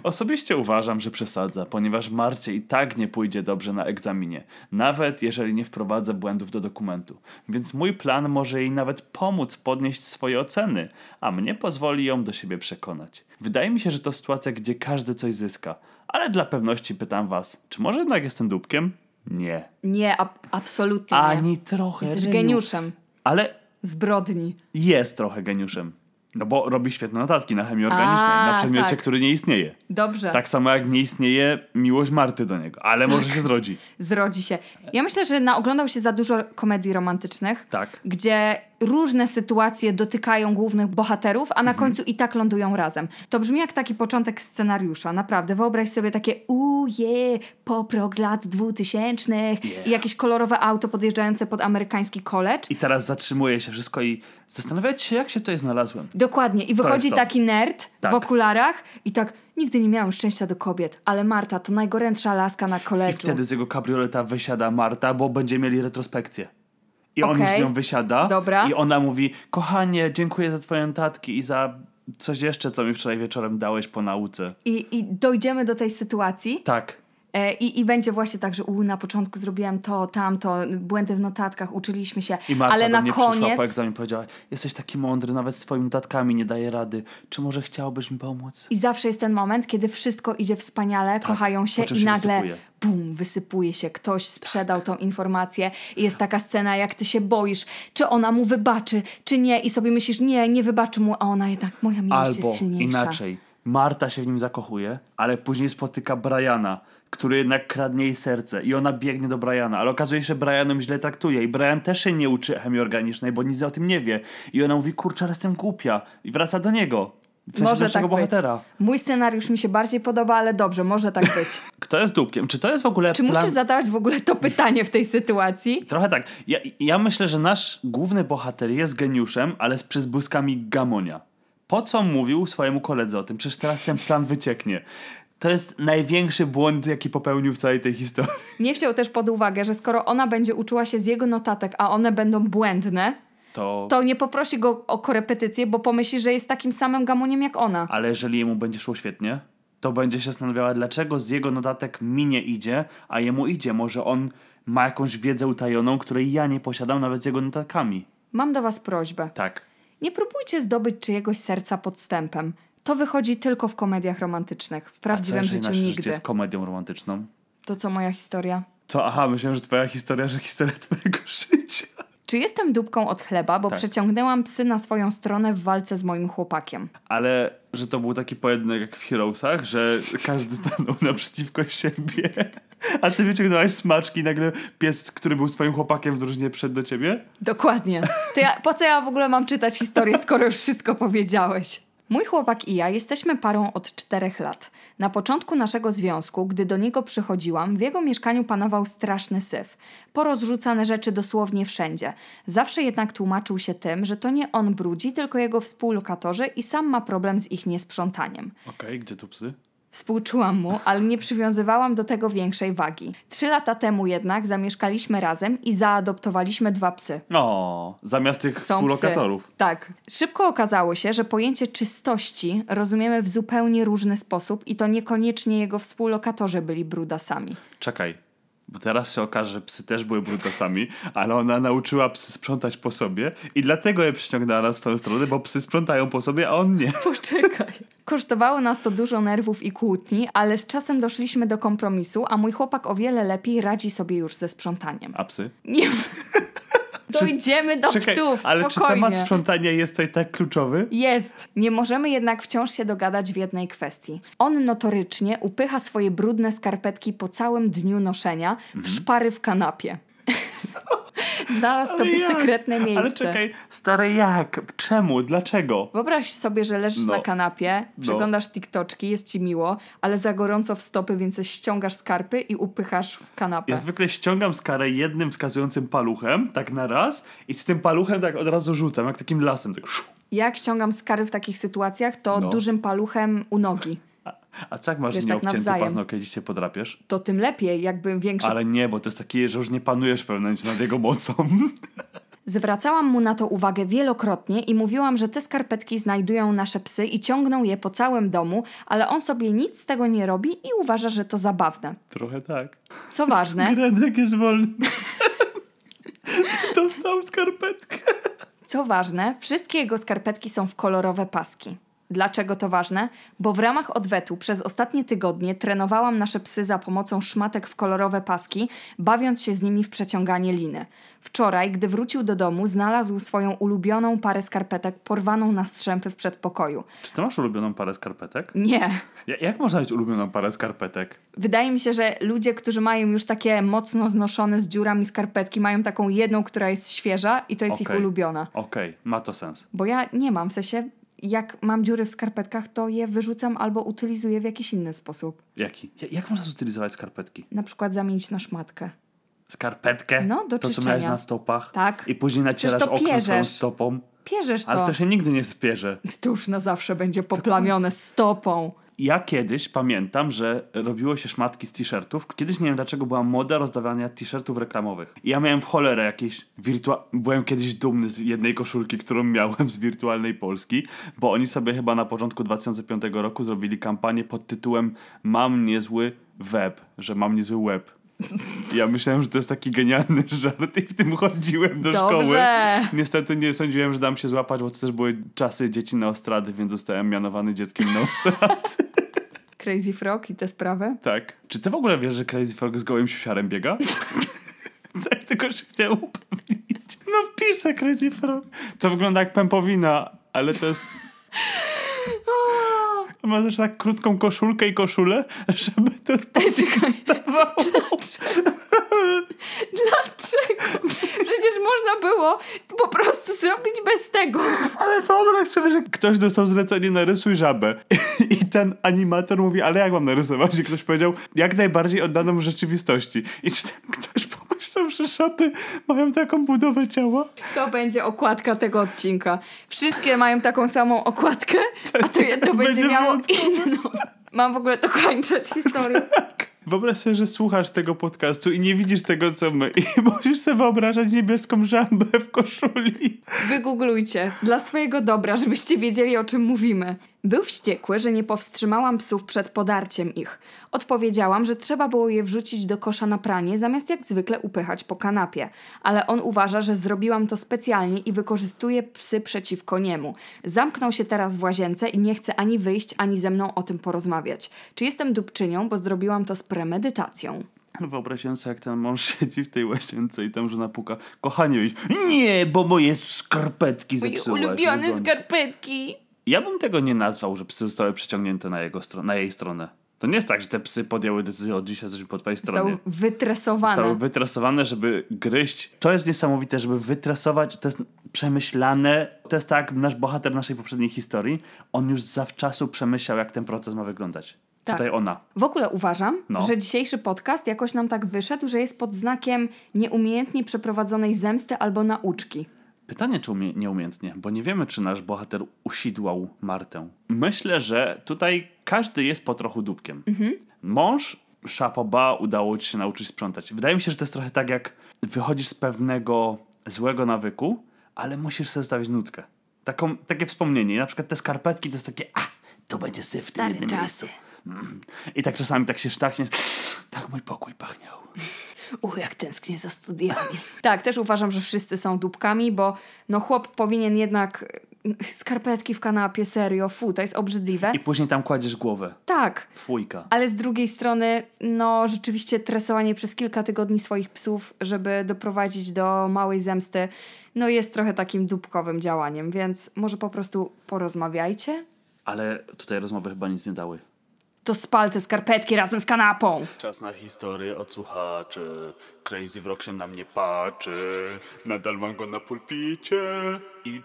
Osobiście uważam, że przesadza, ponieważ Marcie i tak nie pójdzie dobrze na egzaminie, nawet jeżeli nie wprowadzę błędów do dokumentu. Więc mój plan może jej nawet pomóc podnieść swoje oceny, a mnie pozwoli ją do siebie przekonać. Wydaje mi się, że to sytuacja, gdzie każdy coś zyska, ale dla pewności pytam was, czy może jednak jestem dupkiem? Nie. Nie, ab, absolutnie nie. Ani trochę. Jesteś geniuszem. Ale Zbrodni. jest trochę geniuszem. No bo robi świetne notatki na chemii organicznej, A, na przedmiocie, tak. który nie istnieje. Dobrze. Tak samo jak nie istnieje miłość Marty do niego, ale może się zrodzi. Zrodzi się. Ja myślę, że naoglądał się za dużo komedii romantycznych, Tak. gdzie różne sytuacje dotykają głównych bohaterów, a na Mhm. końcu i tak lądują razem. To brzmi jak taki początek scenariusza, naprawdę. Wyobraź sobie takie uje, pop rock z lat dwutysięcznych Yeah. i jakieś kolorowe auto podjeżdżające pod amerykański college. I teraz zatrzymuje się wszystko i zastanawiać się, jak się tutaj znalazłem. Dokładnie. I wychodzi taki nerd Tak. w okularach i tak, nigdy nie miałem szczęścia do kobiet, ale Marta to najgorętsza laska na I college'u. wtedy z jego kabrioleta wysiada Marta, bo będziemy mieli retrospekcję. I on Okej. z nią wysiada. Dobra. I ona mówi: Kochanie, dziękuję za twoje notatki i za coś jeszcze, co mi wczoraj wieczorem dałeś po nauce. I, I dojdziemy do tej sytuacji. Tak. E, I, I będzie właśnie tak, że u, na początku zrobiłem to, tamto, błędy w notatkach, uczyliśmy się, I Marta ale do na mnie przyszła koniec po egzaminie powiedziała: Jesteś taki mądry, nawet z twoimi notatkami nie daje rady. Czy może chciałbyś mi pomóc? i zawsze jest ten moment, kiedy wszystko idzie wspaniale, kochają się Tak, po czym i się nagle wysypuje. bum, wysypuje się, ktoś sprzedał tą informację i jest taka scena, jak ty się boisz, czy ona mu wybaczy, czy nie i sobie myślisz, nie, nie wybaczy mu, a ona jednak, moja miłość Albo jest silniejsza. inaczej. Marta się w nim zakochuje, ale później spotyka Briana, który jednak kradnie jej serce i ona biegnie do Briana, ale okazuje się, że Brian ją źle traktuje i Brian też się nie uczy chemii organicznej, bo nic o tym nie wie. I ona mówi, kurczę, ale jestem głupia i wraca do niego. W sensie Może tak być. bohatera. Mój scenariusz mi się bardziej podoba, ale dobrze, może tak być. Kto jest dupkiem? Czy to jest w ogóle Czy plan... musisz zadawać w ogóle to pytanie w tej sytuacji? Trochę tak. Ja, ja myślę, że nasz główny bohater jest geniuszem, ale z przybłyskami gamonia. Po co mówił swojemu koledze o tym? Przecież teraz ten plan wycieknie. To jest największy błąd, jaki popełnił w całej tej historii. Nie wziął też pod uwagę, że skoro ona będzie uczyła się z jego notatek, a one będą błędne, To... to nie poprosi go o korepetycję, bo pomyśli, że jest takim samym gamoniem jak ona. Ale jeżeli jemu będzie szło świetnie, to będzie się zastanawiała, dlaczego z jego notatek mi nie idzie, a jemu idzie. Może on ma jakąś wiedzę utajoną, której ja nie posiadam nawet z jego notatkami. Mam do was prośbę. Tak. Nie próbujcie zdobyć czyjegoś serca podstępem. To wychodzi tylko w komediach romantycznych. W co, prawdziwym jeżeli życiu nasze życie nigdy. jest komedią romantyczną? To co moja historia? To aha, myślałem, że twoja historia, że historia twojego życia. Czy jestem dupką od chleba, bo Tak. przeciągnęłam psy na swoją stronę w walce z moim chłopakiem? Ale że to był taki pojedynek jak w Heroesach, że każdy stanął naprzeciwko siebie, a ty wyciągnąłeś smaczki i nagle pies, który był swoim chłopakiem w drużynie, przed do ciebie? Dokładnie. To ja, po co ja w ogóle mam czytać historię, skoro już wszystko powiedziałeś? Mój chłopak i ja jesteśmy parą od czterech lat. Na początku naszego związku, gdy do niego przychodziłam, w jego mieszkaniu panował straszny syf. Porozrzucane rzeczy dosłownie wszędzie. Zawsze jednak tłumaczył się tym, że to nie on brudzi, tylko jego współlokatorzy i sam ma problem z ich niesprzątaniem. Okej, gdzie tu psy? Współczułam mu, ale nie przywiązywałam do tego większej wagi. Trzy lata temu jednak zamieszkaliśmy razem i zaadoptowaliśmy dwa psy. O, zamiast tych Są współlokatorów. Psy. Tak. Szybko okazało się, że pojęcie czystości rozumiemy w zupełnie różny sposób i to niekoniecznie jego współlokatorzy byli brudasami. Czekaj, bo teraz się okaże, że psy też były brutasami, ale ona nauczyła psy sprzątać po sobie i dlatego je przyciągnęła na swoją stronę, bo psy sprzątają po sobie, a on nie. Poczekaj. Kosztowało nas to dużo nerwów i kłótni, ale z czasem doszliśmy do kompromisu, a mój chłopak o wiele lepiej radzi sobie już ze sprzątaniem. A psy? Nie. Dojdziemy do Czekaj, psów, ale czy temat sprzątania jest tutaj tak kluczowy? Jest. Nie możemy jednak wciąż się dogadać w jednej kwestii. On notorycznie upycha swoje brudne skarpetki po całym dniu noszenia w szpary w kanapie. Znalazł sobie jak? sekretne miejsce. Ale czekaj, stary jak? Czemu? Dlaczego? Wyobraź sobie, że leżysz No. na kanapie, No. przeglądasz TikToczki, jest ci miło, ale za gorąco w stopy, więc ściągasz skarpy i upychasz w kanapę. Ja zwykle ściągam skarę jednym wskazującym paluchem, tak na raz, i z tym paluchem tak od razu rzucam, jak takim lasem. Tak. szu. Jak ściągam skary w takich sytuacjach, to No. dużym paluchem u nogi. A, jak masz Wiesz, tak nieobcięty nawzajem. paznokieć i się podrapiesz? To tym lepiej, jakby większy Ale nie, bo to jest takie, że już nie panujesz w pewnym nad jego mocą. Zwracałam mu na to uwagę wielokrotnie i mówiłam, że te skarpetki znajdują nasze psy i ciągną je po całym domu, ale on sobie nic z tego nie robi i uważa, że to zabawne. Trochę tak. Co ważne, Gredek jest wolny. Dostał skarpetkę. co ważne, wszystkie jego skarpetki są w kolorowe paski. Dlaczego to ważne? Bo w ramach odwetu przez ostatnie tygodnie trenowałam nasze psy za pomocą szmatek w kolorowe paski, bawiąc się z nimi w przeciąganie liny. Wczoraj, gdy wrócił do domu, znalazł swoją ulubioną parę skarpetek porwaną na strzępy w przedpokoju. Czy ty masz ulubioną parę skarpetek? Nie, Ja- Jak można mieć ulubioną parę skarpetek? Wydaje mi się, że ludzie, którzy mają już takie mocno znoszone z dziurami skarpetki, mają taką jedną, która jest świeża i to jest ich Okej. ulubiona. Okej, ma to sens. Bo ja nie mam, w sensie jak mam dziury w skarpetkach, to je wyrzucam albo utylizuję w jakiś inny sposób. Jaki? Ja- Jak można zutylizować skarpetki? Na przykład zamienić na szmatkę. Skarpetkę? No, do To, co czyszczenia. miałeś na stopach? Tak. I później nacierasz Przecież to okno pierzesz. stopą? Pierzesz to. Ale to się nigdy nie spierze. To już na zawsze będzie poplamione stopą. Ja kiedyś pamiętam, że robiło się szmatki z t-shirtów. Kiedyś nie wiem dlaczego była moda rozdawania t-shirtów reklamowych. I ja miałem w cholerę jakieś wirtua... Byłem kiedyś dumny z jednej koszulki, którą miałem z wirtualnej Polski, bo oni sobie chyba na początku 2005 roku zrobili kampanię pod tytułem Mam niezły web, że mam niezły web. Ja myślałem, że to jest taki genialny żart i w tym chodziłem do szkoły. Dobrze. Niestety nie sądziłem, że dam się złapać, bo to też były czasy dzieci na ostrady, więc zostałem mianowany dzieckiem na ostrady. Crazy Frog i te sprawy. tak. Czy ty w ogóle wiesz, że Crazy Frog z gołym siusiarem biega? tak, tylko się chciałem upewnić. No wpisz se Crazy Frog. To wygląda jak pępowina, ale to jest... Ma też tak krótką koszulkę i koszulę, żeby to czekaj. dawało. Dlaczego? Przecież można było po prostu zrobić bez tego. Ale wyobraź sobie, że ktoś dostał zlecenie narysuj żabę i ten animator mówi, ale jak mam narysować? I ktoś powiedział, jak najbardziej oddaną rzeczywistości. I czy ten ktoś że żaby mają taką budowę ciała? To będzie okładka tego odcinka. Wszystkie mają taką samą okładkę, a to jedno będzie, miało inną. Mam w ogóle dokończyć historię. Wyobraź sobie, że słuchasz tego podcastu i nie widzisz tego, co my. I musisz sobie wyobrażać niebieską żabę w koszuli. Wygooglujcie. Dla swojego dobra, żebyście wiedzieli, o czym mówimy. Był wściekły, że nie powstrzymałam psów przed podarciem ich. Odpowiedziałam, że trzeba było je wrzucić do kosza na pranie, zamiast jak zwykle upychać po kanapie. Ale on uważa, że zrobiłam to specjalnie i wykorzystuje psy przeciwko niemu. Zamknął się teraz w łazience i nie chce ani wyjść, ani ze mną o tym porozmawiać. Czy jestem dupczynią, bo zrobiłam to z premedytacją? Wyobraziłem sobie, jak ten mąż siedzi w tej łazience i tam żona puka. Kochanie, nie, bo moje skarpetki Moje zepsułaś. ulubione Wygląda- skarpetki. Ja bym tego nie nazwał, że psy zostały przeciągnięte na, jego stro- na jej stronę. To nie jest tak, że te psy podjęły decyzję od dzisiaj jesteśmy po twojej stronie. Zostały wytresowane. Zostały wytresowane, żeby gryźć. To jest niesamowite, żeby wytresować. To jest przemyślane. To jest tak, nasz bohater naszej poprzedniej historii. On już zawczasu przemyślał, jak ten proces ma wyglądać. Tak. Tutaj ona. W ogóle uważam, No. że dzisiejszy podcast jakoś nam tak wyszedł, że jest pod znakiem nieumiejętnie przeprowadzonej zemsty albo nauczki. Pytanie, czy umie- nieumiejętnie, bo nie wiemy, czy nasz bohater usidłał Martę. Myślę, że tutaj każdy jest po trochu dupkiem. Mąż, szapoba, udało ci się nauczyć sprzątać. Wydaje mi się, że to jest trochę tak, jak wychodzisz z pewnego złego nawyku, ale musisz sobie zostawić nutkę. Taką, takie wspomnienie. Na przykład te skarpetki to jest takie, a, to będzie syf w tym jednym miejscu. Mm. I tak czasami tak się sztachniesz, tak mój pokój pachniał. Uch, jak tęsknię za studiami. tak, też uważam, że wszyscy są dupkami, bo no chłop powinien jednak y, skarpetki w kanapie, serio, fu, to jest obrzydliwe. I później tam kładziesz głowę. Tak, Fujka. ale z drugiej strony, no rzeczywiście tresowanie przez kilka tygodni swoich psów, żeby doprowadzić do małej zemsty, no jest trochę takim dupkowym działaniem, więc może po prostu porozmawiajcie? Ale tutaj rozmowy chyba nic nie dały. To spal te skarpetki razem z kanapą. Czas na historię od słuchaczy. Crazy Wrok się na mnie patrzy. Nadal mam go na pulpicie. I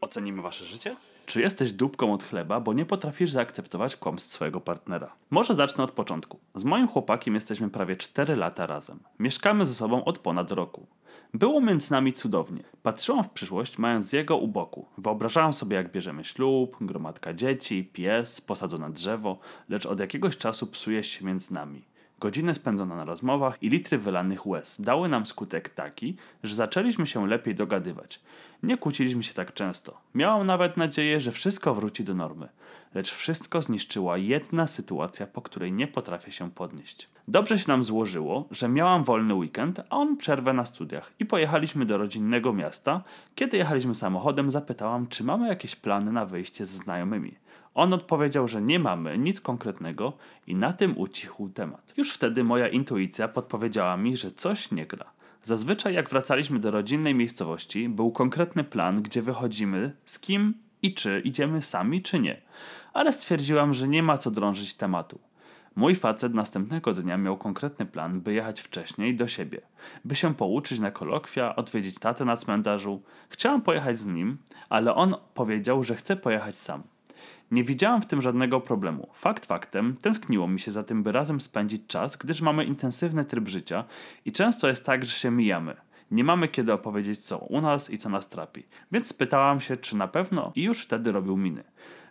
ocenimy wasze życie? Czy jesteś dupką od chleba, bo nie potrafisz zaakceptować kłamstw swojego partnera? Może zacznę od początku. Z moim chłopakiem jesteśmy prawie 4 lata razem. Mieszkamy ze sobą od ponad roku. Było między nami cudownie. Patrzyłam w przyszłość, mając jego u boku. Wyobrażałam sobie, jak bierzemy ślub, gromadka dzieci, pies, posadzone drzewo, lecz od jakiegoś czasu psuje się między nami. Godziny spędzone na rozmowach i litry wylanych łez dały nam skutek taki, że zaczęliśmy się lepiej dogadywać. Nie kłóciliśmy się tak często. Miałam nawet nadzieję, że wszystko wróci do normy. Lecz wszystko zniszczyła jedna sytuacja, po której nie potrafię się podnieść. Dobrze się nam złożyło, że miałam wolny weekend, a on przerwę na studiach i pojechaliśmy do rodzinnego miasta. Kiedy jechaliśmy samochodem, zapytałam, czy mamy jakieś plany na wyjście ze znajomymi. On odpowiedział, że nie mamy nic konkretnego i na tym ucichł temat. Już wtedy moja intuicja podpowiedziała mi, że coś nie gra. Zazwyczaj jak wracaliśmy do rodzinnej miejscowości, był konkretny plan, gdzie wychodzimy, z kim i czy idziemy sami, czy nie. Ale stwierdziłam, że nie ma co drążyć tematu. Mój facet następnego dnia miał konkretny plan, by jechać wcześniej do siebie, by się pouczyć na kolokwia, odwiedzić tatę na cmentarzu. Chciałam pojechać z nim, ale on powiedział, że chce pojechać sam. Nie widziałam w tym żadnego problemu. Fakt faktem, tęskniło mi się za tym, by razem spędzić czas, gdyż mamy intensywny tryb życia i często jest tak, że się mijamy. Nie mamy kiedy opowiedzieć, co u nas i co nas trapi. Więc spytałam się, czy na pewno i już wtedy robił miny.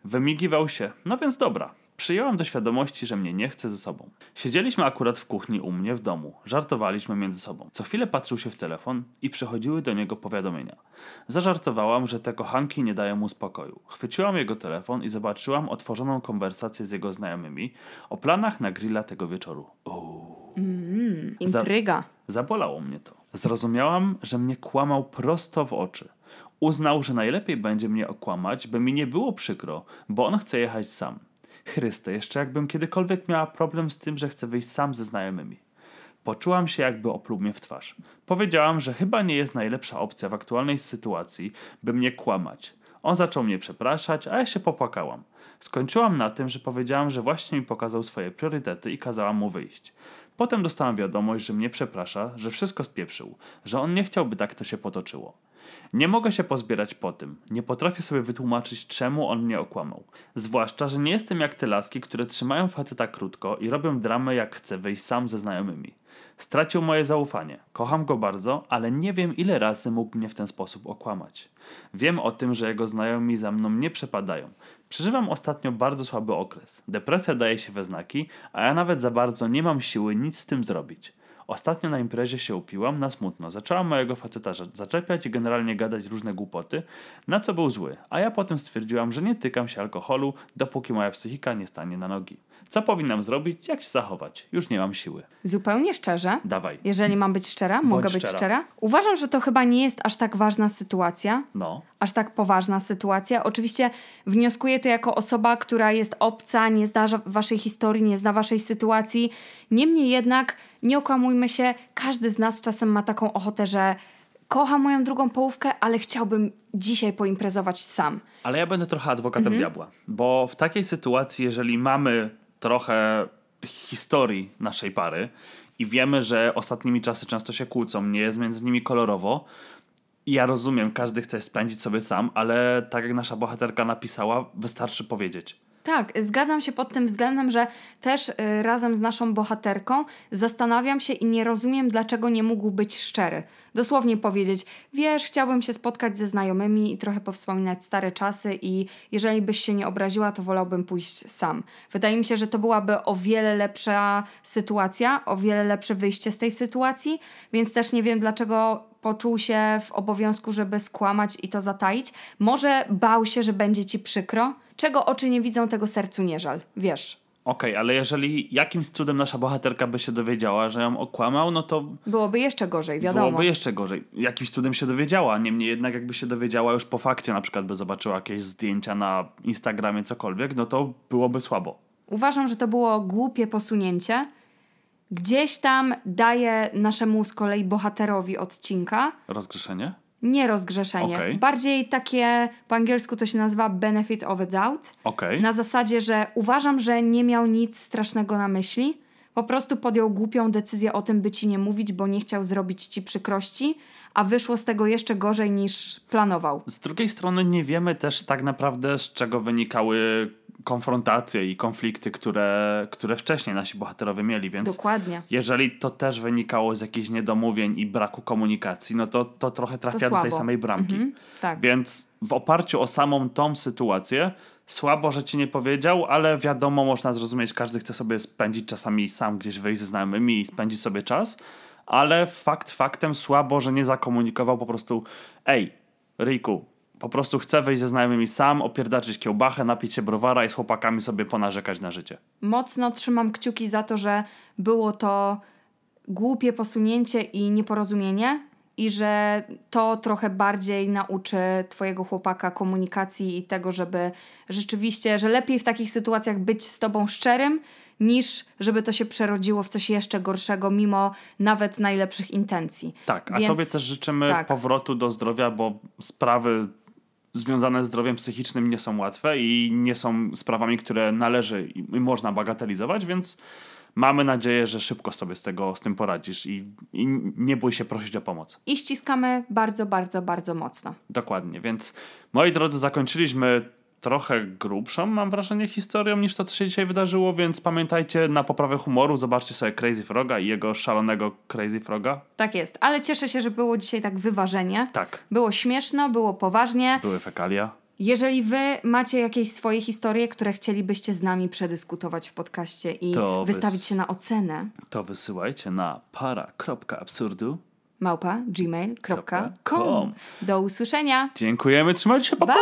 Wymigiwał się, no więc dobra. Przyjąłem do świadomości, że mnie nie chce ze sobą. Siedzieliśmy akurat w kuchni u mnie w domu. Żartowaliśmy między sobą. Co chwilę patrzył się w telefon i przychodziły do niego powiadomienia. Zażartowałam, że te kochanki nie dają mu spokoju. Chwyciłam jego telefon i zobaczyłam otworzoną konwersację z jego znajomymi o planach na grilla tego wieczoru. Intryga. Zabolało mnie to. Zrozumiałam, że mnie kłamał prosto w oczy. Uznał, że najlepiej będzie mnie okłamać, by mi nie było przykro, bo on chce jechać sam. Chryste, jeszcze jakbym kiedykolwiek miała problem z tym, że chcę wyjść sam ze znajomymi. Poczułam się, jakby opluł mnie w twarz. Powiedziałam, że chyba nie jest najlepsza opcja w aktualnej sytuacji, by mnie kłamać. On zaczął mnie przepraszać, a ja się popłakałam. Skończyłam na tym, że powiedziałam, że właśnie mi pokazał swoje priorytety i kazałam mu wyjść. Potem dostałam wiadomość, że mnie przeprasza, że wszystko spieprzył, że on nie chciałby tak to się potoczyło. Nie mogę się pozbierać po tym. Nie potrafię sobie wytłumaczyć, czemu on mnie okłamał. Zwłaszcza, że nie jestem jak te laski, które trzymają faceta krótko i robią dramę jak chcę wyjść sam ze znajomymi. Stracił moje zaufanie. Kocham go bardzo, ale nie wiem ile razy mógł mnie w ten sposób okłamać. Wiem o tym, że jego znajomi za mną nie przepadają. Przeżywam ostatnio bardzo słaby okres. Depresja daje się we znaki, a ja nawet za bardzo nie mam siły nic z tym zrobić. Ostatnio na imprezie się upiłam na smutno. Zaczęłam mojego faceta za- zaczepiać i generalnie gadać różne głupoty, na co był zły, a ja potem stwierdziłam, że nie tykam się alkoholu, dopóki moja psychika nie stanie na nogi. Co powinnam zrobić? Jak się zachować? Już nie mam siły. Zupełnie szczerze, Dawaj. jeżeli mam być szczera, mogę być szczera. szczera. Uważam, że to chyba nie jest aż tak ważna sytuacja, No. aż tak poważna sytuacja. Oczywiście wnioskuję to jako osoba, która jest obca, nie zna waszej historii, nie zna waszej sytuacji. Niemniej jednak, nie okłamujmy się, każdy z nas czasem ma taką ochotę, że kocha moją drugą połówkę, ale chciałbym dzisiaj poimprezować sam. Ale ja będę trochę adwokatem Mhm. diabła, bo w takiej sytuacji, jeżeli mamy trochę historii naszej pary i wiemy, że ostatnimi czasy często się kłócą, nie jest między nimi kolorowo, ja rozumiem, każdy chce spędzić sobie sam, ale tak jak nasza bohaterka napisała, wystarczy powiedzieć. Tak, zgadzam się pod tym względem, że też y, razem z naszą bohaterką zastanawiam się i nie rozumiem, dlaczego nie mógł być szczery. Dosłownie powiedzieć, wiesz, chciałbym się spotkać ze znajomymi i trochę powspominać stare czasy i jeżeli byś się nie obraziła, to wolałbym pójść sam. Wydaje mi się, że to byłaby o wiele lepsza sytuacja, o wiele lepsze wyjście z tej sytuacji, więc też nie wiem, dlaczego poczuł się w obowiązku, żeby skłamać i to zataić. Może bał się, że będzie ci przykro. Czego oczy nie widzą, tego sercu nie żal. Wiesz, Okej, ale jeżeli jakimś cudem nasza bohaterka by się dowiedziała, że ją okłamał, no to byłoby jeszcze gorzej, wiadomo. byłoby jeszcze gorzej. Jakimś cudem się dowiedziała, niemniej jednak jakby się dowiedziała już po fakcie, na przykład by zobaczyła jakieś zdjęcia na Instagramie, cokolwiek, no to byłoby słabo. Uważam, że to było głupie posunięcie. Gdzieś tam daje naszemu z kolei bohaterowi odcinka Rozgrzeszenie? Nie rozgrzeszenie. Okej. Bardziej takie, po angielsku to się nazywa benefit of a doubt. Okej. Na zasadzie, że uważam, że nie miał nic strasznego na myśli. Po prostu podjął głupią decyzję o tym, by ci nie mówić, bo nie chciał zrobić ci przykrości, a wyszło z tego jeszcze gorzej niż planował. Z drugiej strony nie wiemy też tak naprawdę z czego wynikały konfrontacje i konflikty, które, które wcześniej nasi bohaterowie mieli, więc Dokładnie. jeżeli to też wynikało z jakichś niedomówień i braku komunikacji, no to, to trochę trafia do tej samej bramki. Mhm, tak. Więc w oparciu o samą tą sytuację, słabo, że ci nie powiedział, ale wiadomo, można zrozumieć, każdy chce sobie spędzić czasami sam gdzieś wyjść ze znajomymi i spędzić sobie czas, ale fakt faktem słabo, że nie zakomunikował po prostu ej, Ryjku, po prostu chcę wyjść ze znajomymi sam, opierdaczyć kiełbachę, napić się browara i z chłopakami sobie ponarzekać na życie. Mocno trzymam kciuki za to, że było to głupie posunięcie i nieporozumienie i że to trochę bardziej nauczy twojego chłopaka komunikacji i tego, żeby rzeczywiście, że lepiej w takich sytuacjach być z tobą szczerym, niż żeby to się przerodziło w coś jeszcze gorszego, mimo nawet najlepszych intencji. Tak, a Więc- tobie też życzymy tak. powrotu do zdrowia, bo sprawy związane z zdrowiem psychicznym nie są łatwe i nie są sprawami, które należy i można bagatelizować, więc mamy nadzieję, że szybko sobie z tego z tym poradzisz i, i nie bój się prosić o pomoc. I ściskamy bardzo, bardzo, bardzo mocno. Dokładnie, więc moi drodzy, zakończyliśmy trochę grubszą, mam wrażenie, historią niż to, co się dzisiaj wydarzyło, więc pamiętajcie na poprawę humoru, zobaczcie sobie Crazy Froga i jego szalonego Crazy Froga. Tak jest, ale cieszę się, że było dzisiaj tak wyważenie. Tak, Było śmieszno, było poważnie. były fekalia. Jeżeli wy macie jakieś swoje historie, które chcielibyście z nami przedyskutować w podcaście i To wystawić wys- się na ocenę, to wysyłajcie na para.absurdu. małpa gmail.com. com. Do usłyszenia. Dziękujemy, trzymajcie się, pa, pa!